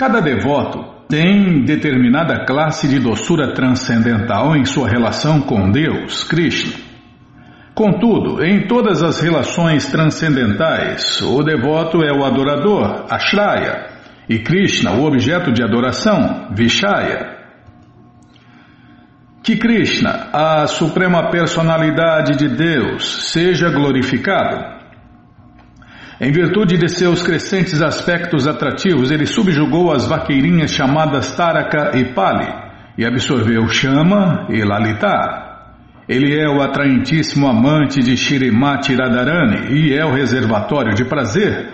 Cada devoto tem determinada classe de doçura transcendental em sua relação com Deus, Krishna. Contudo, em todas as relações transcendentais, o devoto é o adorador, Ashraya, e Krishna, o objeto de adoração, Vishaya. Que Krishna, a suprema personalidade de Deus, seja glorificado. Em virtude de seus crescentes aspectos atrativos, ele subjugou as vaqueirinhas chamadas Taraka e Pali e absorveu Chama e Lalita. Ele é o atraentíssimo amante de Shirimati Radharani e é o reservatório de prazer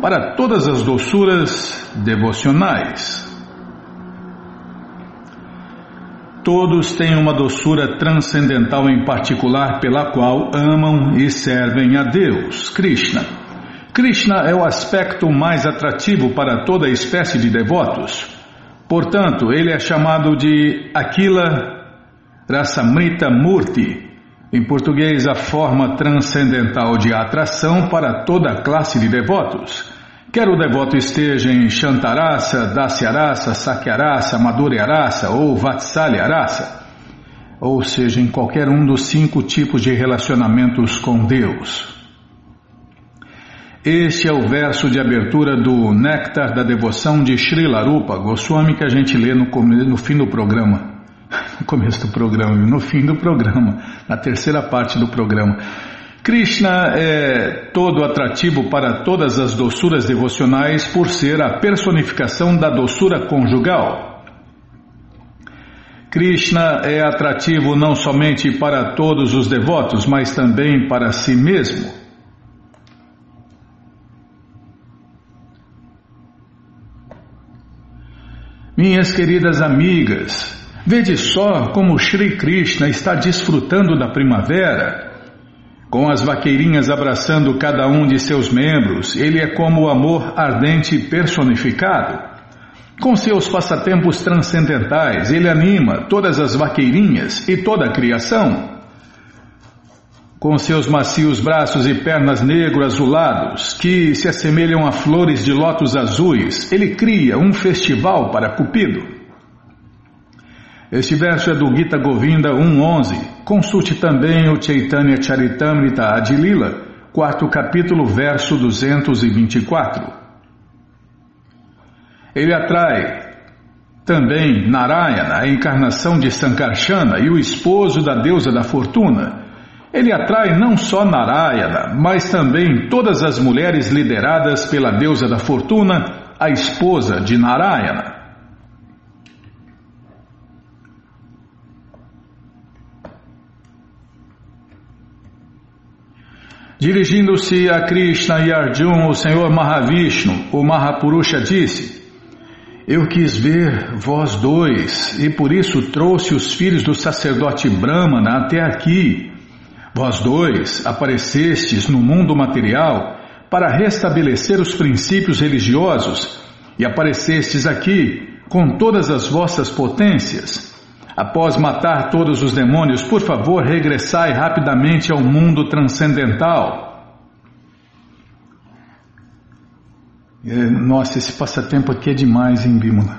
para todas as doçuras devocionais. Todos têm uma doçura transcendental em particular pela qual amam e servem a Deus, Krishna. Krishna é o aspecto mais atrativo para toda espécie de devotos. Portanto, ele é chamado de Aquila Rasamrita Murti, em português a forma transcendental de atração para toda classe de devotos. Quer o devoto esteja em Shantarasa, Dasyarasa, Sakyarasa, Madhuryarasa ou Vatsalyarasa, ou seja, em qualquer um dos cinco tipos de relacionamentos com Deus. Este é o verso de abertura do Néctar da Devoção de Srila Rupa Goswami que a gente lê no, no fim do programa no começo do programa, no fim do programa, na terceira parte do programa. Krishna é todo atrativo para todas as doçuras devocionais por ser a personificação da doçura conjugal. Krishna é atrativo não somente para todos os devotos, mas também para si mesmo. Minhas queridas amigas, Vede só como Sri Krishna está desfrutando da primavera. Com as vaqueirinhas abraçando cada um de seus membros, ele é como o amor ardente personificado. Com seus passatempos transcendentais, ele anima todas as vaqueirinhas e toda a criação. Com seus macios braços e pernas negro-azulados, que se assemelham a flores de lótus azuis, ele cria um festival para Cupido. Este verso é do Gita Govinda 1.11. Consulte também o Chaitanya Charitamrita Adilila, quarto capítulo, verso 224. Ele atrai também Narayana, a encarnação de Sankarsana e o esposo da deusa da fortuna. Ele atrai não só Narayana, mas também todas as mulheres lideradas pela deusa da fortuna, a esposa de Narayana. Dirigindo-se a Krishna e Arjuna, o Senhor Mahavishnu, o Mahapurusha disse: Eu quis ver vós dois, e por isso trouxe os filhos do sacerdote Brahmana até aqui. Vós dois aparecestes no mundo material para restabelecer os princípios religiosos e aparecestes aqui com todas as vossas potências. Após matar todos os demônios, por favor, regressai rapidamente ao mundo transcendental. É, nossa, esse passatempo aqui é demais, em Bímola?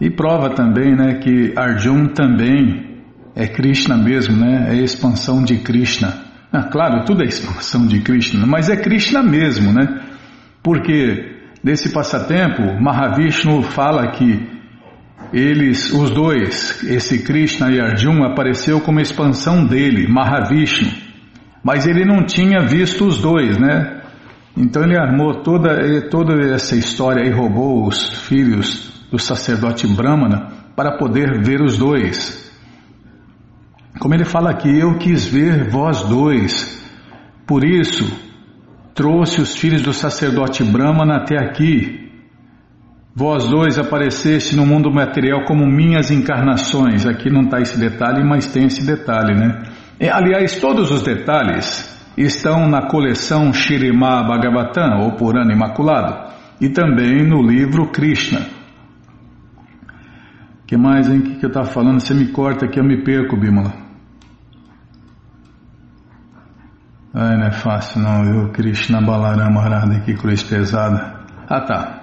E prova também, né, que Arjun também é Krishna mesmo, né? É expansão de Krishna. Ah, claro, tudo é expansão de Krishna, mas é Krishna mesmo, né? Porque nesse passatempo, Mahavishnu fala que eles, os dois, esse Krishna e Arjuna, apareceu como expansão dele, Mahavishnu. Mas ele não tinha visto os dois, né? Então ele armou toda, toda essa história e roubou os filhos do sacerdote Brahmana para poder ver os dois. Como ele fala aqui, eu quis ver vós dois, por isso trouxe os filhos do sacerdote Brahmana até aqui, Vós dois apareceste no mundo material como minhas encarnações. Aqui não está esse detalhe, mas tem esse detalhe, né? E, aliás, todos os detalhes estão na coleção Shirima Bhagavatam, ou Purana Imaculado, e também no livro Krishna. que mais, hein? O que, eu estava falando? Você me corta aqui, eu me perco, Bímola. Ai, não é fácil não, viu? Krishna Balarama Arada, que cruz pesada. Ah, tá.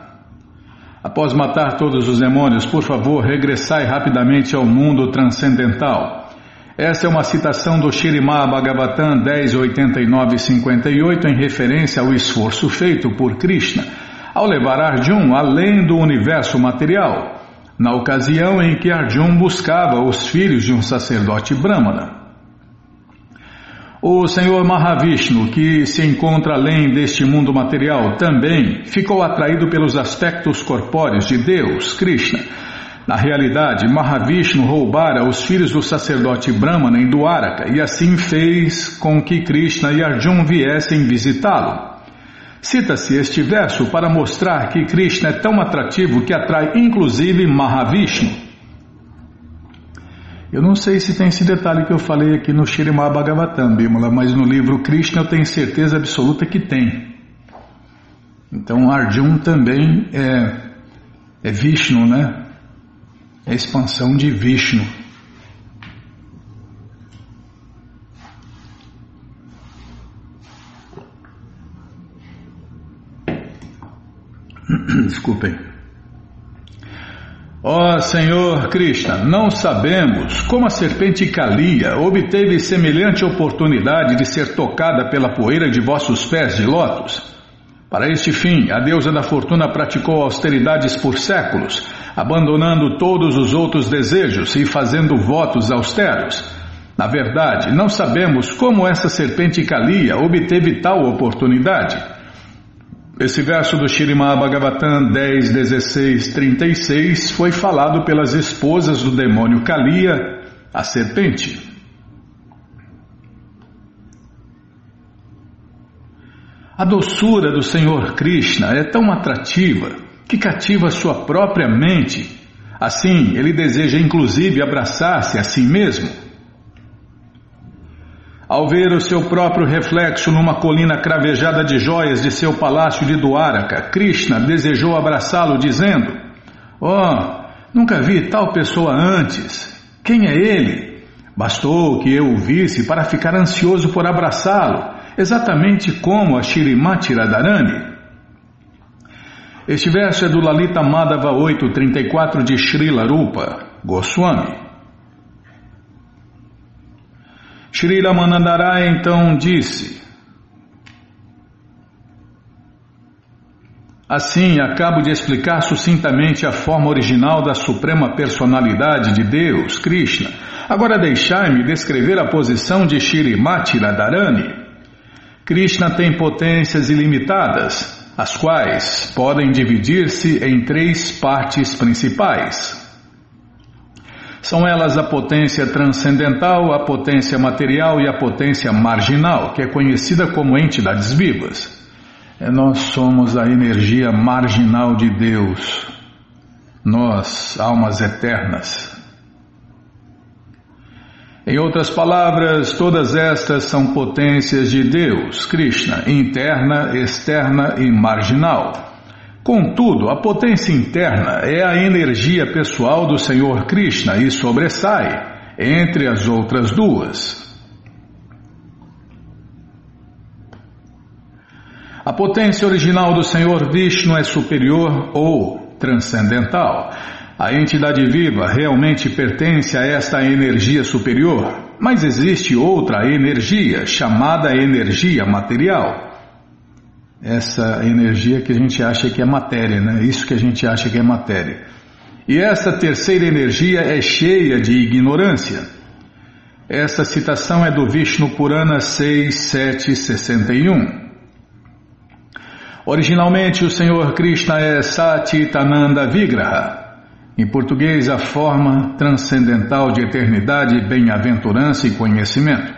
Após matar todos os demônios, por favor, regressai rapidamente ao mundo transcendental. Essa é uma citação do Shirimá Bhagavatam 10.89.58 em referência ao esforço feito por Krishna ao levar Arjun além do universo material, na ocasião em que Arjun buscava os filhos de um sacerdote brahmana. O Senhor Mahavishnu, que se encontra além deste mundo material, também ficou atraído pelos aspectos corpóreos de Deus, Krishna. Na realidade, Mahavishnu roubara os filhos do sacerdote Brahmana em Dwaraka e assim fez com que Krishna e Arjun viessem visitá-lo. Cita-se este verso para mostrar que Krishna é tão atrativo que atrai inclusive Mahavishnu. Eu não sei se tem esse detalhe que eu falei aqui no Shirimá Bhagavatam, Bimala, mas no livro Krishna eu tenho certeza absoluta que tem. Então Arjun também é, é Vishnu, né? É a expansão de Vishnu. Desculpem. Ó oh, Senhor Krishna, não sabemos como a serpente Kalia obteve semelhante oportunidade de ser tocada pela poeira de vossos pés de lótus. Para este fim, a deusa da fortuna praticou austeridades por séculos, abandonando todos os outros desejos e fazendo votos austeros. Na verdade, não sabemos como essa serpente Kalia obteve tal oportunidade. Esse verso do Shirimá Bhagavatam 10, 16, 36 foi falado pelas esposas do demônio Kalia, a serpente. A doçura do Senhor Krishna é tão atrativa que cativa sua própria mente. Assim, ele deseja inclusive abraçar-se a si mesmo. Ao ver o seu próprio reflexo numa colina cravejada de joias de seu palácio de Duaraka, Krishna desejou abraçá-lo, dizendo: Oh, nunca vi tal pessoa antes. Quem é ele? Bastou que eu o visse para ficar ansioso por abraçá-lo, exatamente como a Shirimati Radharani. Este verso é do Lalita Madhava 834 de Srila Rupa Goswami. Shri Ramanandara então disse: Assim, acabo de explicar sucintamente a forma original da Suprema Personalidade de Deus, Krishna. Agora deixai-me descrever a posição de Shrimati Radharani. Krishna tem potências ilimitadas, as quais podem dividir-se em três partes principais. São elas a potência transcendental, a potência material e a potência marginal, que é conhecida como entidades vivas. É, nós somos a energia marginal de Deus, nós, almas eternas. Em outras palavras, todas estas são potências de Deus, Krishna, interna, externa e marginal. Contudo, a potência interna é a energia pessoal do Senhor Krishna e sobressai entre as outras duas. A potência original do Senhor Vishnu é superior ou transcendental. A entidade viva realmente pertence a esta energia superior, mas existe outra energia chamada energia material essa energia que a gente acha que é matéria, né? Isso que a gente acha que é matéria. E essa terceira energia é cheia de ignorância. Essa citação é do Vishnu Purana 6761. Originalmente o Senhor Krishna é Satitananda Vigraha. Em português, a forma transcendental de eternidade, bem-aventurança e conhecimento.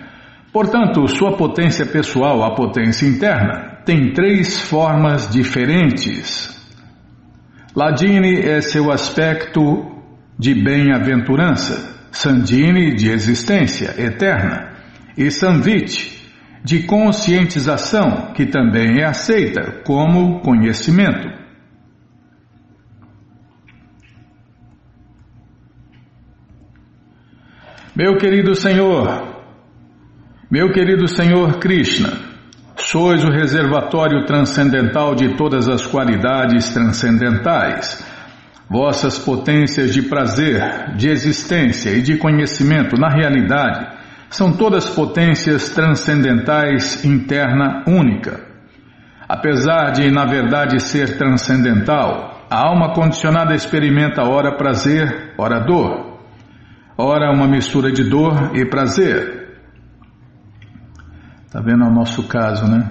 Portanto, sua potência pessoal, a potência interna, tem três formas diferentes. Ladini é seu aspecto de bem-aventurança, Sandini de existência eterna e Samvit de conscientização, que também é aceita como conhecimento. Meu querido Senhor, meu querido Senhor Krishna, Sois o reservatório transcendental de todas as qualidades transcendentais. Vossas potências de prazer, de existência e de conhecimento na realidade são todas potências transcendentais interna única. Apesar de, na verdade, ser transcendental, a alma condicionada experimenta ora prazer, ora dor, ora uma mistura de dor e prazer. Está vendo o nosso caso, né?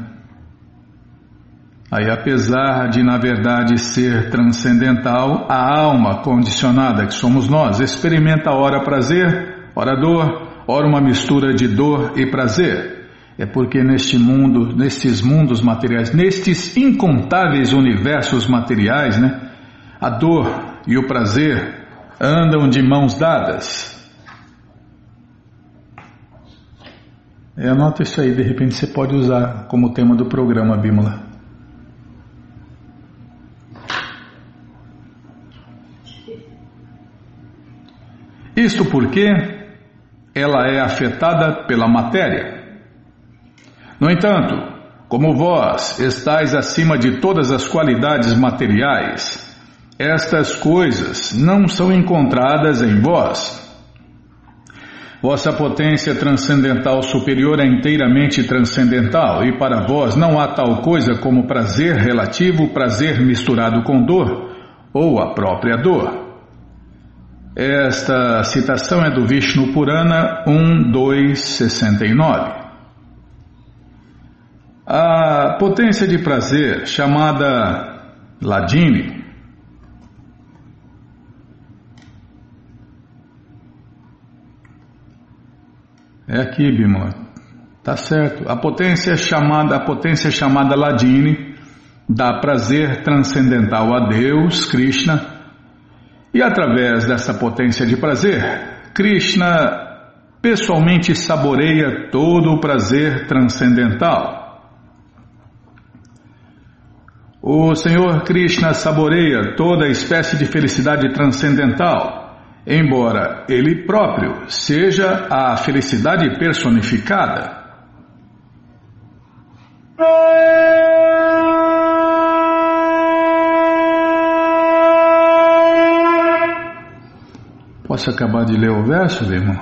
Aí, apesar de na verdade ser transcendental, a alma condicionada que somos nós experimenta ora prazer, ora dor, ora uma mistura de dor e prazer. É porque neste mundo, nestes mundos materiais, nestes incontáveis universos materiais, né, a dor e o prazer andam de mãos dadas. É, anota isso aí, de repente você pode usar como tema do programa, Bímola. Isto porque ela é afetada pela matéria. No entanto, como vós estáis acima de todas as qualidades materiais, estas coisas não são encontradas em vós. Vossa potência transcendental superior é inteiramente transcendental, e para vós não há tal coisa como prazer relativo, prazer misturado com dor, ou a própria dor. Esta citação é do Vishnu Purana 1.269. A potência de prazer, chamada Ladini, é aqui, Bimala. Tá certo. A potência chamada, a potência chamada Ladini dá prazer transcendental a Deus, Krishna, e através dessa potência de prazer, Krishna pessoalmente saboreia todo o prazer transcendental. O Senhor Krishna saboreia toda espécie de felicidade transcendental, embora ele próprio seja a felicidade personificada. Posso acabar de ler o verso, irmão?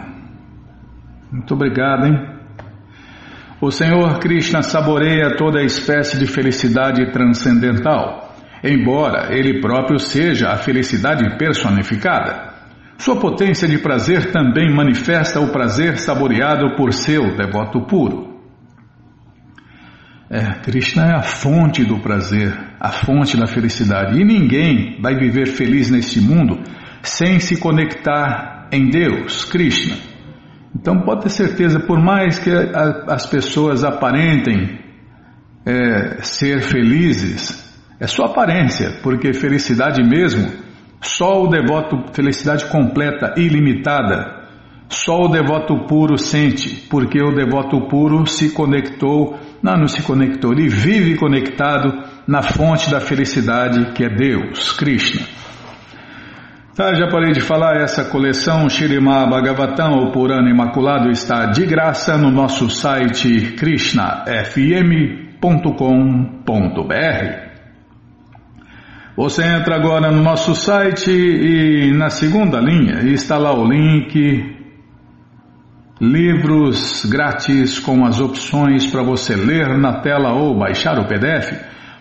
Muito obrigado, hein? O Senhor Krishna saboreia toda espécie de felicidade transcendental, embora ele próprio seja a felicidade personificada. Sua potência de prazer também manifesta o prazer saboreado por seu devoto puro. É, Krishna é a fonte do prazer, a fonte da felicidade, e ninguém vai viver feliz neste mundo sem se conectar em Deus, Krishna. Então pode ter certeza, por mais que as pessoas aparentem é, ser felizes, é só aparência, porque felicidade mesmo, só o devoto, felicidade completa, ilimitada, só o devoto puro sente, porque o devoto puro se conectou, não, não se conectou, ele vive conectado na fonte da felicidade que é Deus, Krishna. Tá, já parei de falar, essa coleção Shirima Bhagavatam, ou Purana Imaculado, está de graça no nosso site krishnafm.com.br. Você entra agora no nosso site e na segunda linha está lá o link Livros grátis com as opções para você ler na tela ou baixar o PDF.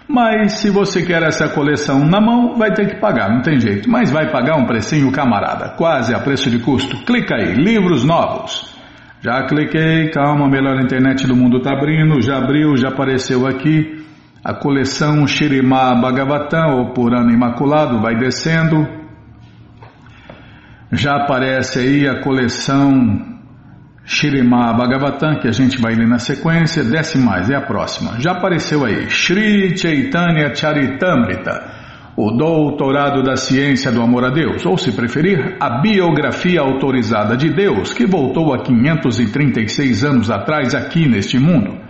Mas se você quer essa coleção na mão, vai ter que pagar, não tem jeito. Mas vai pagar um precinho, camarada, quase a preço de custo. Clica aí, livros novos. Já cliquei, calma, melhor internet do mundo está abrindo, já abriu, já apareceu aqui. A coleção Shirimá Bhagavatam, ou Purana Imaculado, vai descendo. Já aparece aí a coleção Shirima Bhagavatam, que a gente vai ler na sequência, desce mais, é a próxima. Já apareceu aí, Shri Chaitanya Charitamrita, o doutorado da ciência do amor a Deus, ou se preferir, a biografia autorizada de Deus, que voltou há 536 anos atrás aqui neste mundo.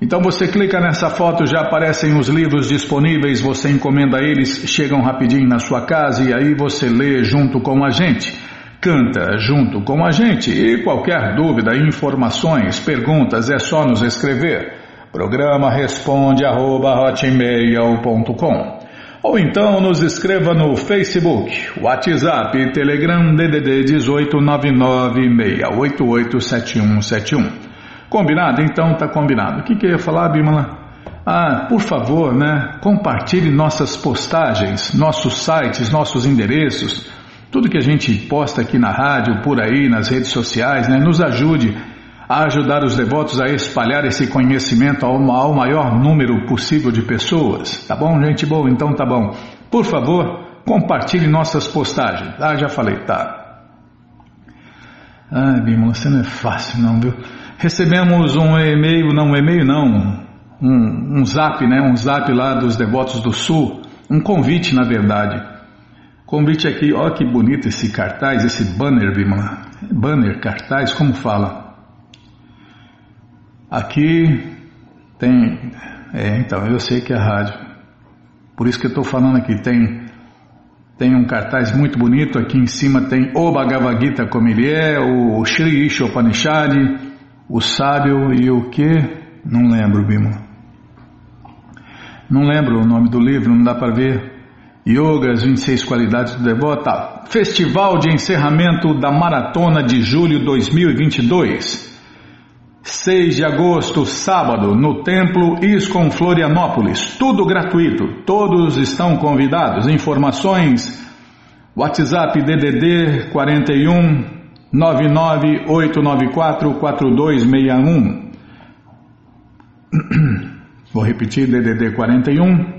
Então você clica nessa foto, já aparecem os livros disponíveis, você encomenda eles, chegam rapidinho na sua casa e aí você lê junto com a gente canta junto com a gente e qualquer dúvida, informações, perguntas é só nos escrever. Programa responde arroba, Ou então nos escreva no Facebook, WhatsApp, Telegram DDD 18996887171. Combinado? Então tá combinado. O que, que eu ia falar, Bimala? Ah, por favor, né? Compartilhe nossas postagens, nossos sites, nossos endereços, tudo que a gente posta aqui na rádio, por aí, nas redes sociais, né? Nos ajude a ajudar os devotos a espalhar esse conhecimento ao, ao maior número possível de pessoas. Tá bom, gente boa? Então tá bom. Por favor, compartilhe nossas postagens. Ah, já falei, tá. Ah, Bima, você não é fácil não, viu? Recebemos um e-mail, não um e-mail não, um, um zap, né? Um zap lá dos devotos do Sul, um convite na verdade. Convite aqui, olha que bonito esse cartaz, esse banner. Banner, cartaz, como fala? Aqui tem. É, então, eu sei que é rádio. Por isso que eu estou falando aqui. Tem, tem um cartaz muito bonito. Aqui em cima tem o Bhagavad Gita como ele é, o Sri Isha Upanishad, o sábio e o que? Não lembro, Bima. Não lembro o nome do livro, não dá para ver. Yoga, as 26 qualidades do devoto. Festival de encerramento da Maratona de Julho 2022. 6 de agosto, sábado, no Templo Iscom Florianópolis. Tudo gratuito. Todos estão convidados. Informações: WhatsApp DDD 41 99894 4261. Vou repetir: DDD 41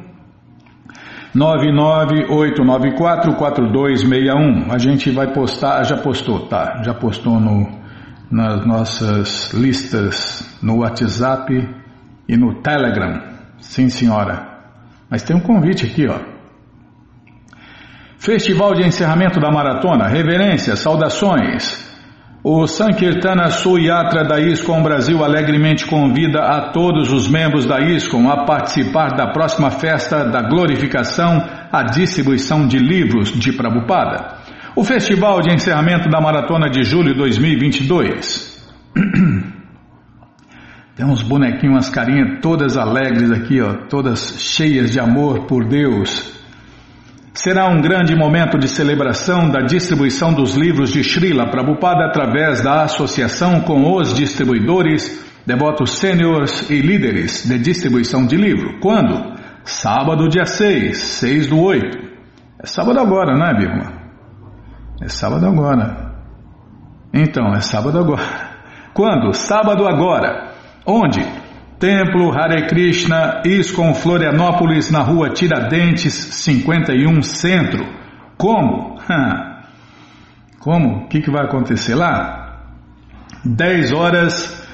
99894 4261. A gente vai postar, já postou, tá? Já postou no nas nossas listas no WhatsApp e no Telegram. Sim, senhora. Mas tem um convite aqui, ó. Festival de encerramento da maratona. Reverências, saudações. O Sankirtana Suyatra da ISCOM Brasil alegremente convida a todos os membros da ISCOM a participar da próxima festa da glorificação, a distribuição de livros de Prabhupada. O festival de encerramento da maratona de julho de 2022. Tem uns bonequinhos, umas carinhas todas alegres aqui, ó, todas cheias de amor por Deus. Será um grande momento de celebração da distribuição dos livros de Srila Prabhupada através da associação com os distribuidores, devotos sêniores e líderes de distribuição de livro. Quando? Sábado, dia 6, 6 do 8. É sábado agora, não é, Birma? É sábado agora. Então, é sábado agora. Quando? Sábado agora. Onde? Templo Hare Krishna, ISCOM Florianópolis, na rua Tiradentes, 51 Centro. Como? Como? O que, que vai acontecer lá? 10 horas,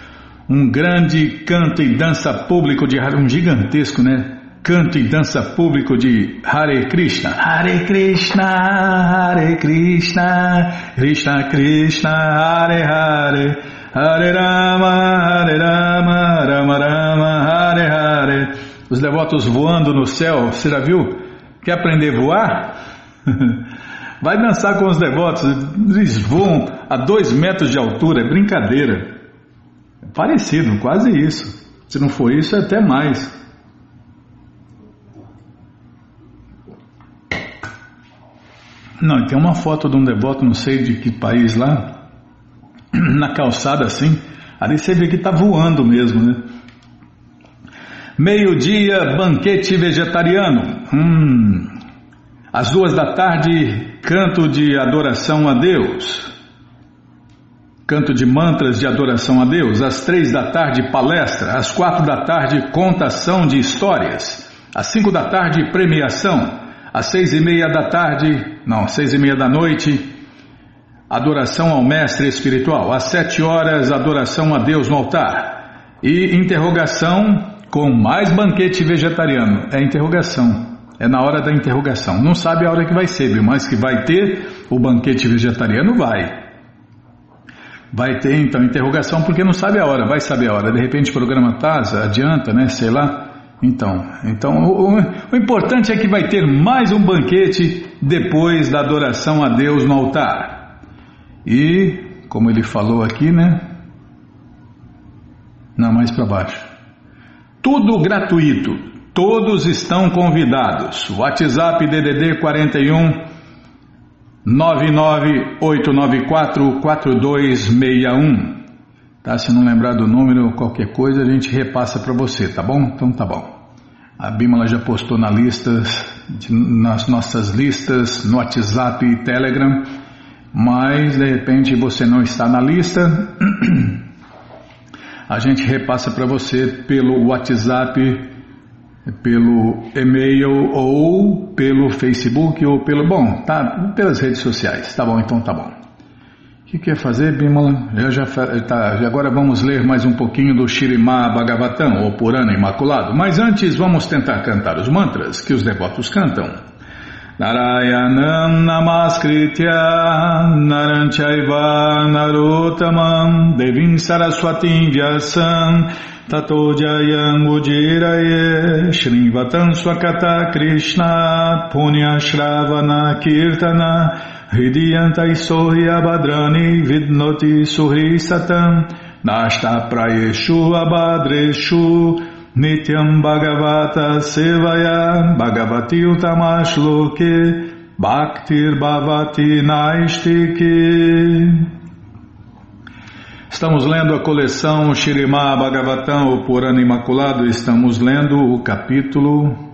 um grande canto e dança público de um gigantesco, né? canto e dança público de Hare Krishna. Hare Krishna, Hare Krishna, Krishna Krishna, Hare Hare, Hare Rama, Hare Rama, Rama Rama, Hare Hare. Os devotos voando no céu, você já viu? Quer aprender a voar? Vai dançar com os devotos, eles voam a dois metros de altura, é brincadeira. É parecido, quase isso. Se não for isso, é até mais. Não, tem uma foto de um devoto, não sei de que país lá, na calçada assim. Ali você vê que está voando mesmo, né? Meio-dia, banquete vegetariano. Hum. Às duas da tarde, canto de adoração a Deus. Canto de mantras de adoração a Deus. Às três da tarde, palestra. Às quatro da tarde, contação de histórias. Às cinco da tarde, premiação. Às seis e meia da tarde, não, seis e meia da noite, adoração ao mestre espiritual. Às sete horas, adoração a Deus no altar. E interrogação com mais banquete vegetariano. É interrogação. É na hora da interrogação. Não sabe a hora que vai ser, mas que vai ter o banquete vegetariano, vai. Vai ter então interrogação porque não sabe a hora, vai saber a hora. De repente o programa tá, adianta, né? Sei lá. Então, então o, o, importante é que vai ter mais um banquete depois da adoração a Deus no altar. E, como ele falou aqui, né? Não, mais para baixo. Tudo gratuito. Todos estão convidados. WhatsApp DDD 41 99894 4261. Tá? Se não lembrar do número, qualquer coisa a gente repassa para você, tá bom? Então tá bom. A Bímola já postou na listas, nas nossas listas, no WhatsApp e Telegram, mas de repente você não está na lista, a gente repassa para você pelo WhatsApp, pelo e-mail ou pelo Facebook ou pelo bom, tá? Pelas redes sociais, tá bom? Então tá bom que quer fazer, Bimala? Eu já, tá, agora vamos ler mais um pouquinho do Shirimá Bhagavatam, ou Purana Imaculado. Mas antes vamos tentar cantar os mantras que os devotos cantam. Narayanam Namaskritya Naranchaiva Narotamam Devim Saraswatim Vyasam Tato Jayam Ujiraye Shrivatam Swakata Krishna Punya Shravana Kirtana Hridiyantai sohi abadrani vidnoti suhi satam nashta abadreshu nityam bhagavata sevaya bhagavati utamashloke bhaktir bhavati naistiki Estamos lendo a coleção Shirimá Bhagavatam, o Purana Imaculado, estamos lendo o capítulo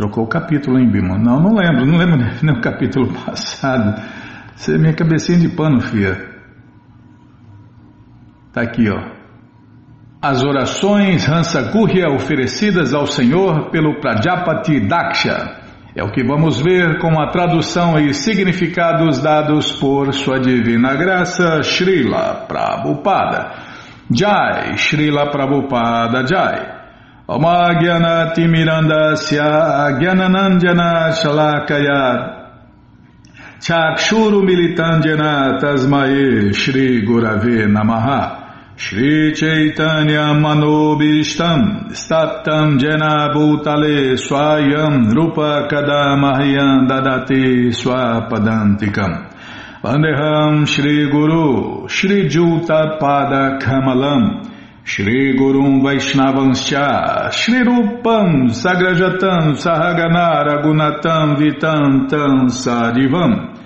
Trocou o capítulo, hein, Bima? Não, não lembro, não lembro nem o capítulo passado. Você é minha cabecinha de pano, filha. Tá aqui, ó. As orações Hansagurya oferecidas ao Senhor pelo Prajapati Daksha. É o que vamos ver com a tradução e significados dados por Sua Divina Graça, Srila Prabhupada. Jai, Srila Prabhupada Jai. Omagyanatimirandasya Gyananandjana Shalakaya Chakshuru Militandjana Tasmae Shri Gurave Namaha Shri Chaitanya Manobishtam Staptam Jena Bhutale Swayam Rupa Kadamahyam Dadati Swapadantikam Vandeham Shri Guru Shri Juta Pada Kamalam Shri Gurum Vaishnavanscha Shri Rupam Sagrajatam Sahagana Ragunatam Vitantam Sadivam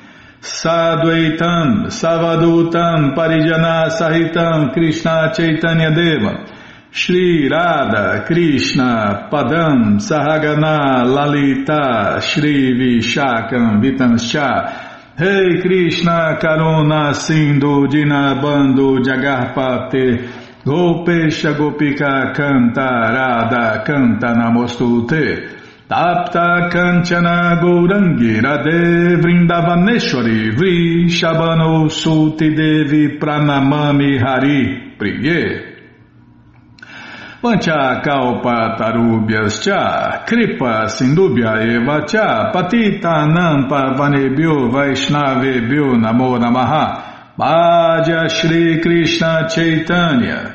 Sadvaitam Savadutam Parijana Sahitam Krishna Chaitanya Deva Shri Radha Krishna Padam Sahagana Lalita Shri Vishakam Vitanscha Rei hey Krishna Karuna Sindhu Dinabando Jagarpate Gopesha Gopika Canta Radha Canta Namostute Tapta Kanchana Gourangi Radhe Vrindavaneshwari Vri Shabano Suti Devi Pranamami Hari Priye Pancha Kalpa Tarubhyas Cha Kripa Sindubhya Eva Cha Patita Nampa Vanebhyo Vaishnavebhyo Namo Namaha. Bhaja Shri Krishna Chaitanya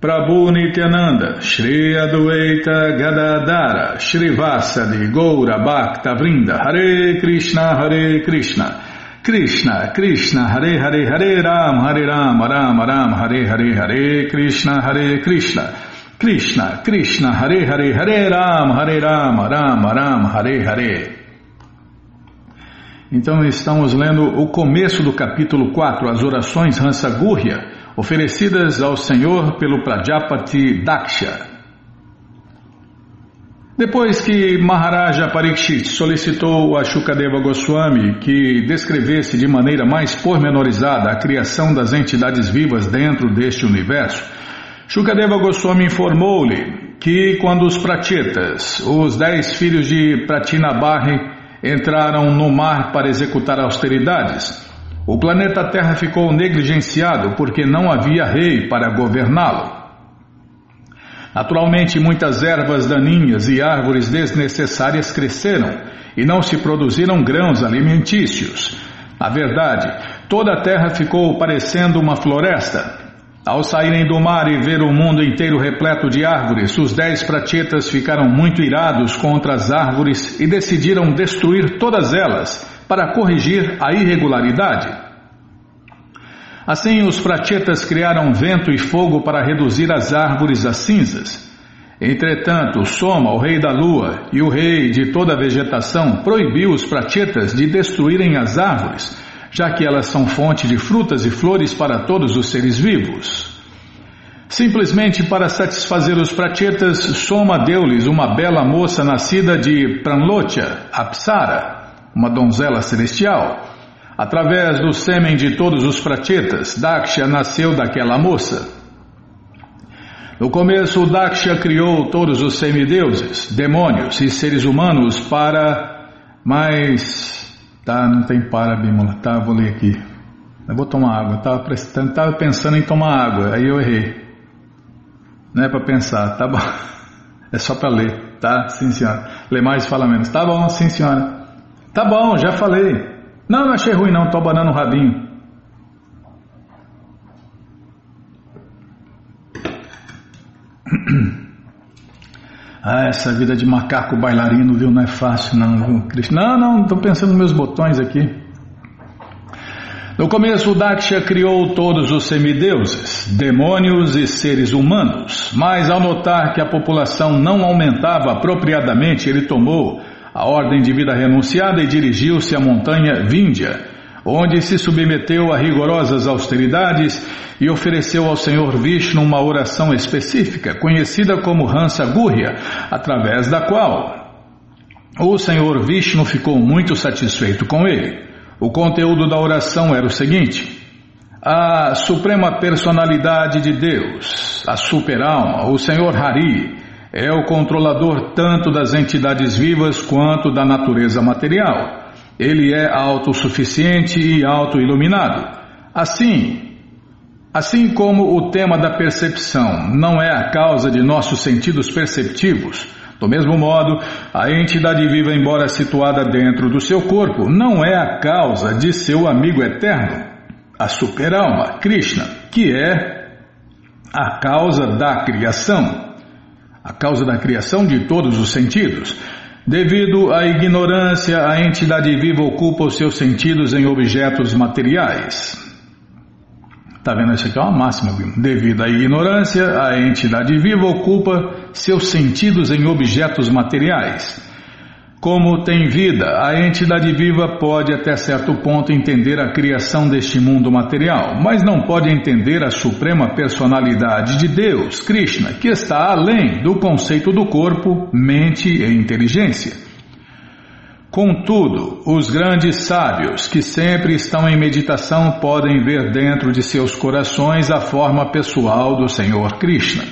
Prabhu Nityananda, Shri Adueita Gadadara, Shri Vasadi Goura Bhakta Vrinda, Hare Krishna, Hare Krishna, Krishna, Krishna, Hare Hare, Hare Ram, Hare Ram, Ram Ram, Hare Hare, Hare Krishna, Hare Krishna, Krishna, Krishna, Hare Hare, Hare Ram, Hare Ram, Ram Ram, Hare Hare. Então estamos lendo o começo do capítulo 4, as orações Hansagurya, oferecidas ao Senhor pelo Prajapati Daksha. Depois que Maharaja Parikshit solicitou a Shukadeva Goswami que descrevesse de maneira mais pormenorizada a criação das entidades vivas dentro deste universo, Shukadeva Goswami informou-lhe que quando os Pratitas, os dez filhos de Pratinabarri, entraram no mar para executar austeridades, o planeta Terra ficou negligenciado porque não havia rei para governá-lo. Naturalmente, muitas ervas daninhas e árvores desnecessárias cresceram e não se produziram grãos alimentícios. Na verdade, toda a terra ficou parecendo uma floresta. Ao saírem do mar e ver o mundo inteiro repleto de árvores, os dez pratetas ficaram muito irados contra as árvores e decidiram destruir todas elas para corrigir a irregularidade. Assim, os prachetas criaram vento e fogo para reduzir as árvores a cinzas. Entretanto, Soma, o rei da lua e o rei de toda a vegetação, proibiu os prachetas de destruírem as árvores, já que elas são fonte de frutas e flores para todos os seres vivos. Simplesmente para satisfazer os prachetas, Soma deu-lhes uma bela moça nascida de Pranlocha, Apsara, uma donzela celestial. Através do sêmen de todos os prachetas, Daksha nasceu daquela moça. No começo, Daksha criou todos os semideuses, demônios e seres humanos para. Mas. Tá, não tem para, Bímola. Tá, vou ler aqui. Eu vou tomar água. Estava tava pensando em tomar água, aí eu errei. Não é para pensar, tá bom. É só para ler, tá? Sim, senhora. Ler mais fala menos. Tá bom, sim, senhora. Tá bom, já falei. Não, não achei ruim não, tô abanando o rabinho. Ah, essa vida de macaco bailarino, viu? Não é fácil, não, viu? Não, não, estou pensando nos meus botões aqui. No começo, Daksha criou todos os semideuses, demônios e seres humanos, mas ao notar que a população não aumentava apropriadamente, ele tomou a ordem de vida renunciada e dirigiu-se à montanha Vindhya, onde se submeteu a rigorosas austeridades e ofereceu ao Senhor Vishnu uma oração específica, conhecida como Hansa Gurya, através da qual o Senhor Vishnu ficou muito satisfeito com ele. O conteúdo da oração era o seguinte: a Suprema Personalidade de Deus, a Superalma, o Senhor Hari, é o controlador tanto das entidades vivas quanto da natureza material. Ele é autossuficiente e autoiluminado. Assim, assim como o tema da percepção não é a causa de nossos sentidos perceptivos, do mesmo modo, a entidade viva, embora situada dentro do seu corpo, não é a causa de seu amigo eterno, a superalma, Krishna, que é a causa da criação, a causa da criação de todos os sentidos. Devido à ignorância, a entidade viva ocupa os seus sentidos em objetos materiais. Está vendo? Isso aqui é uma máxima. Devido à ignorância, a entidade viva ocupa seus sentidos em objetos materiais. Como tem vida, a entidade viva pode até certo ponto entender a criação deste mundo material, mas não pode entender a suprema personalidade de Deus, Krishna, que está além do conceito do corpo, mente e inteligência. Contudo, os grandes sábios que sempre estão em meditação podem ver dentro de seus corações a forma pessoal do Senhor Krishna.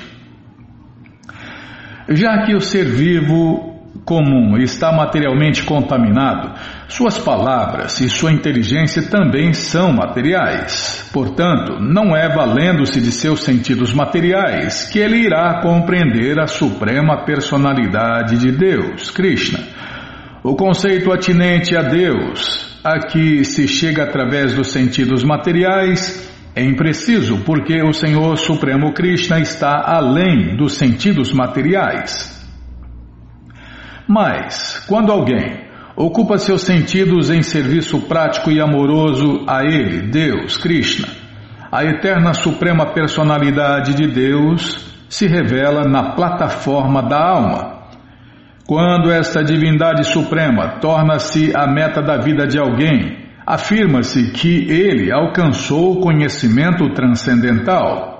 Já que o ser vivo comum está materialmente contaminado, suas palavras e sua inteligência também são materiais. Portanto, não é valendo-se de seus sentidos materiais que ele irá compreender a suprema personalidade de Deus, Krishna o conceito atinente a Deus, a que se chega através dos sentidos materiais, é impreciso porque o Senhor Supremo Krishna está além dos sentidos materiais. Mas, quando alguém ocupa seus sentidos em serviço prático e amoroso a Ele, Deus, Krishna, a eterna Suprema Personalidade de Deus se revela na plataforma da alma quando esta divindade suprema torna-se a meta da vida de alguém, afirma-se que ele alcançou o conhecimento transcendental.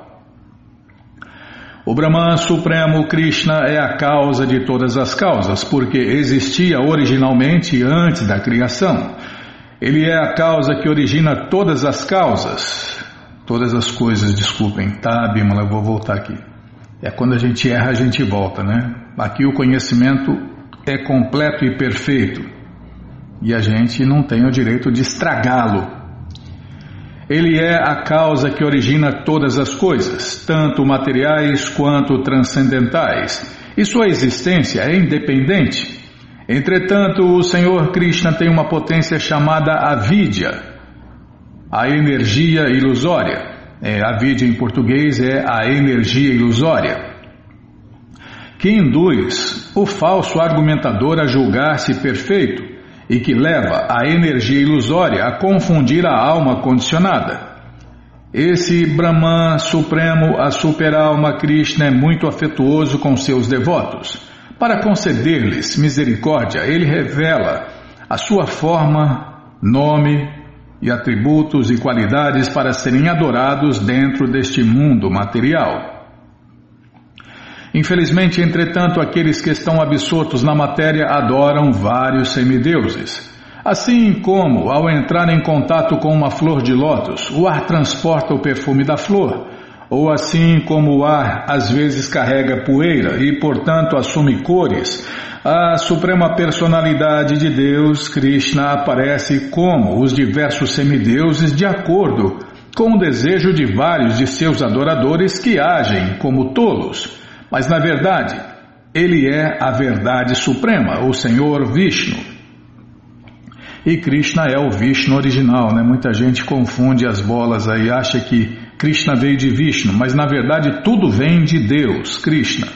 O Brahman Supremo Krishna é a causa de todas as causas, porque existia originalmente antes da criação. Ele é a causa que origina todas as causas. Todas as coisas, desculpem, tá, Bimala? Eu vou voltar aqui. É quando a gente erra, a gente volta, né? Aqui o conhecimento é completo e perfeito e a gente não tem o direito de estragá-lo. Ele é a causa que origina todas as coisas, tanto materiais quanto transcendentais, e sua existência é independente. Entretanto, o Senhor Krishna tem uma potência chamada avidya, a energia ilusória. É, a vida em português é a energia ilusória, que induz o falso argumentador a julgar-se perfeito e que leva a energia ilusória a confundir a alma condicionada. Esse Brahman Supremo, a Superalma Krishna, é muito afetuoso com seus devotos. Para conceder-lhes misericórdia, ele revela a sua forma, nome e atributos e qualidades para serem adorados dentro deste mundo material. Infelizmente, entretanto, aqueles que estão absortos na matéria adoram vários semideuses. Assim como, ao entrar em contato com uma flor de lótus, o ar transporta o perfume da flor, ou assim como o ar às vezes carrega poeira e, portanto, assume cores, a Suprema Personalidade de Deus, Krishna, aparece como os diversos semideuses de acordo com o desejo de vários de seus adoradores que agem como tolos. Mas, na verdade, ele é a verdade suprema, o Senhor Vishnu. E Krishna é o Vishnu original, né? Muita gente confunde as bolas aí, acha que Krishna veio de Vishnu, mas na verdade tudo vem de Deus, Krishna.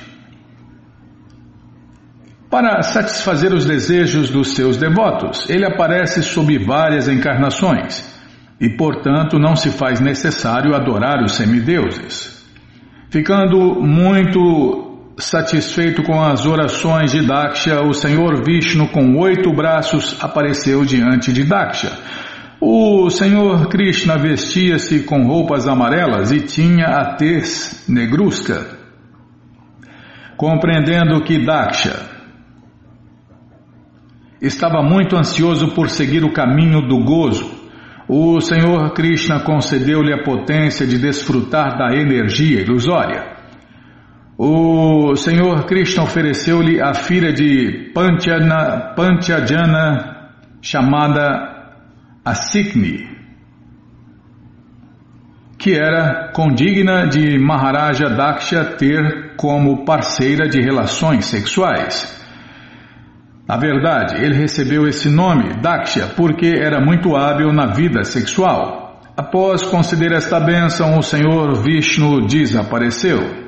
Para satisfazer os desejos dos seus devotos, ele aparece sob várias encarnações e, portanto, não se faz necessário adorar os semideuses. Ficando muito Satisfeito com as orações de Daksha, o Senhor Vishnu, com oito braços, apareceu diante de Daksha. O Senhor Krishna vestia-se com roupas amarelas e tinha a tez negrusca. Compreendendo que Daksha estava muito ansioso por seguir o caminho do gozo, o Senhor Krishna concedeu-lhe a potência de desfrutar da energia ilusória. O Senhor Krishna ofereceu-lhe a filha de Panchana, Panchajana chamada Asikni, que era condigna de Maharaja Daksha ter como parceira de relações sexuais. Na verdade, ele recebeu esse nome, Daksha, porque era muito hábil na vida sexual. Após conceder esta bênção, o Senhor Vishnu desapareceu.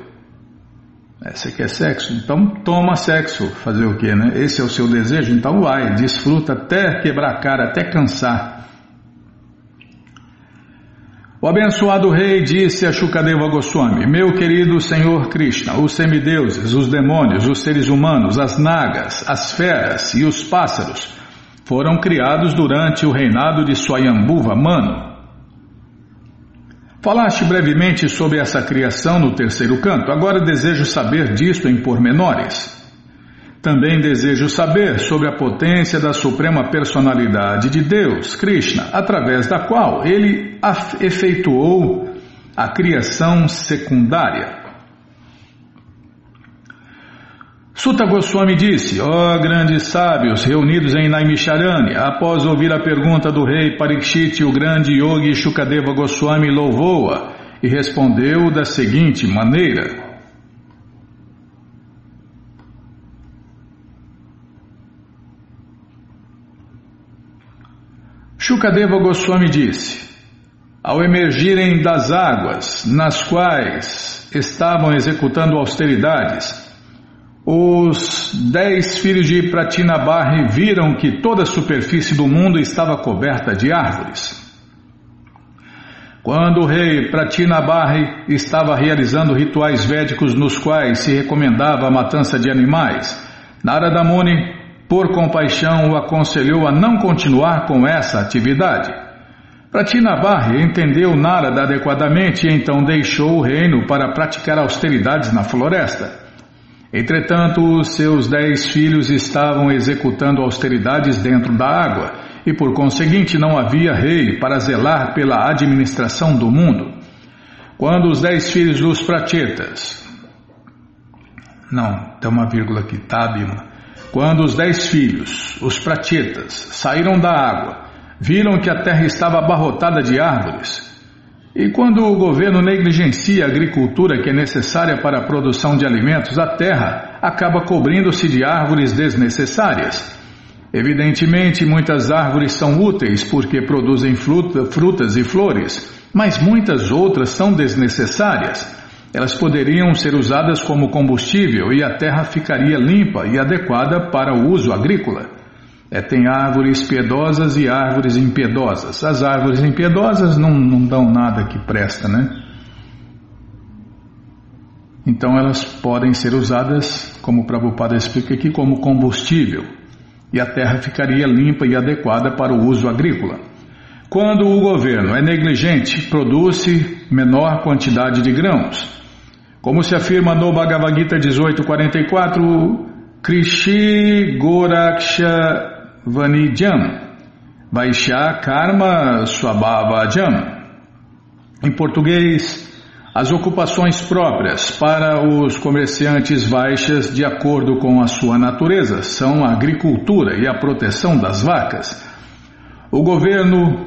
É, você quer sexo? Então toma sexo. Fazer o quê, né? Esse é o seu desejo? Então vai, desfruta até quebrar a cara, até cansar. O abençoado rei disse a Shukadeva Goswami: Meu querido Senhor Krishna, os semideuses, os demônios, os seres humanos, as nagas, as feras e os pássaros foram criados durante o reinado de Swayambhuva Mano. Falaste brevemente sobre essa criação no terceiro canto, agora desejo saber disto em pormenores. Também desejo saber sobre a potência da Suprema Personalidade de Deus, Krishna, através da qual ele efetuou a criação secundária. Sutta Goswami disse: Ó oh, grandes sábios reunidos em Naimisharanya, após ouvir a pergunta do rei Parikshit, o grande yogi Shukadeva Goswami louvou-a e respondeu da seguinte maneira: Shukadeva Goswami disse: Ao emergirem das águas nas quais estavam executando austeridades, os dez filhos de Pratinabarri viram que toda a superfície do mundo estava coberta de árvores. Quando o rei Pratinabarri estava realizando rituais védicos nos quais se recomendava a matança de animais, Narada Muni, por compaixão, o aconselhou a não continuar com essa atividade. Pratinabarri entendeu Narada adequadamente e então deixou o reino para praticar austeridades na floresta. Entretanto, seus dez filhos estavam executando austeridades dentro da água, e por conseguinte não havia rei para zelar pela administração do mundo. Quando os dez filhos dos prachetas. Não, tem uma vírgula aqui, tá, Bima? Quando os dez filhos, os prachetas, saíram da água, viram que a terra estava abarrotada de árvores, e quando o governo negligencia a agricultura que é necessária para a produção de alimentos, a terra acaba cobrindo-se de árvores desnecessárias. Evidentemente, muitas árvores são úteis porque produzem fruta, frutas e flores, mas muitas outras são desnecessárias. Elas poderiam ser usadas como combustível e a terra ficaria limpa e adequada para o uso agrícola. É, tem árvores piedosas e árvores impiedosas. As árvores impiedosas não, não dão nada que presta, né? Então elas podem ser usadas, como o Prabhupada explica aqui, como combustível e a terra ficaria limpa e adequada para o uso agrícola. Quando o governo é negligente, produz-se menor quantidade de grãos. Como se afirma no Bhagavad Gita 1844, Krishi Goraksha Vanijam, Vaishya Karma Swabhavajam. Em português, as ocupações próprias para os comerciantes baixas, de acordo com a sua natureza, são a agricultura e a proteção das vacas. O governo,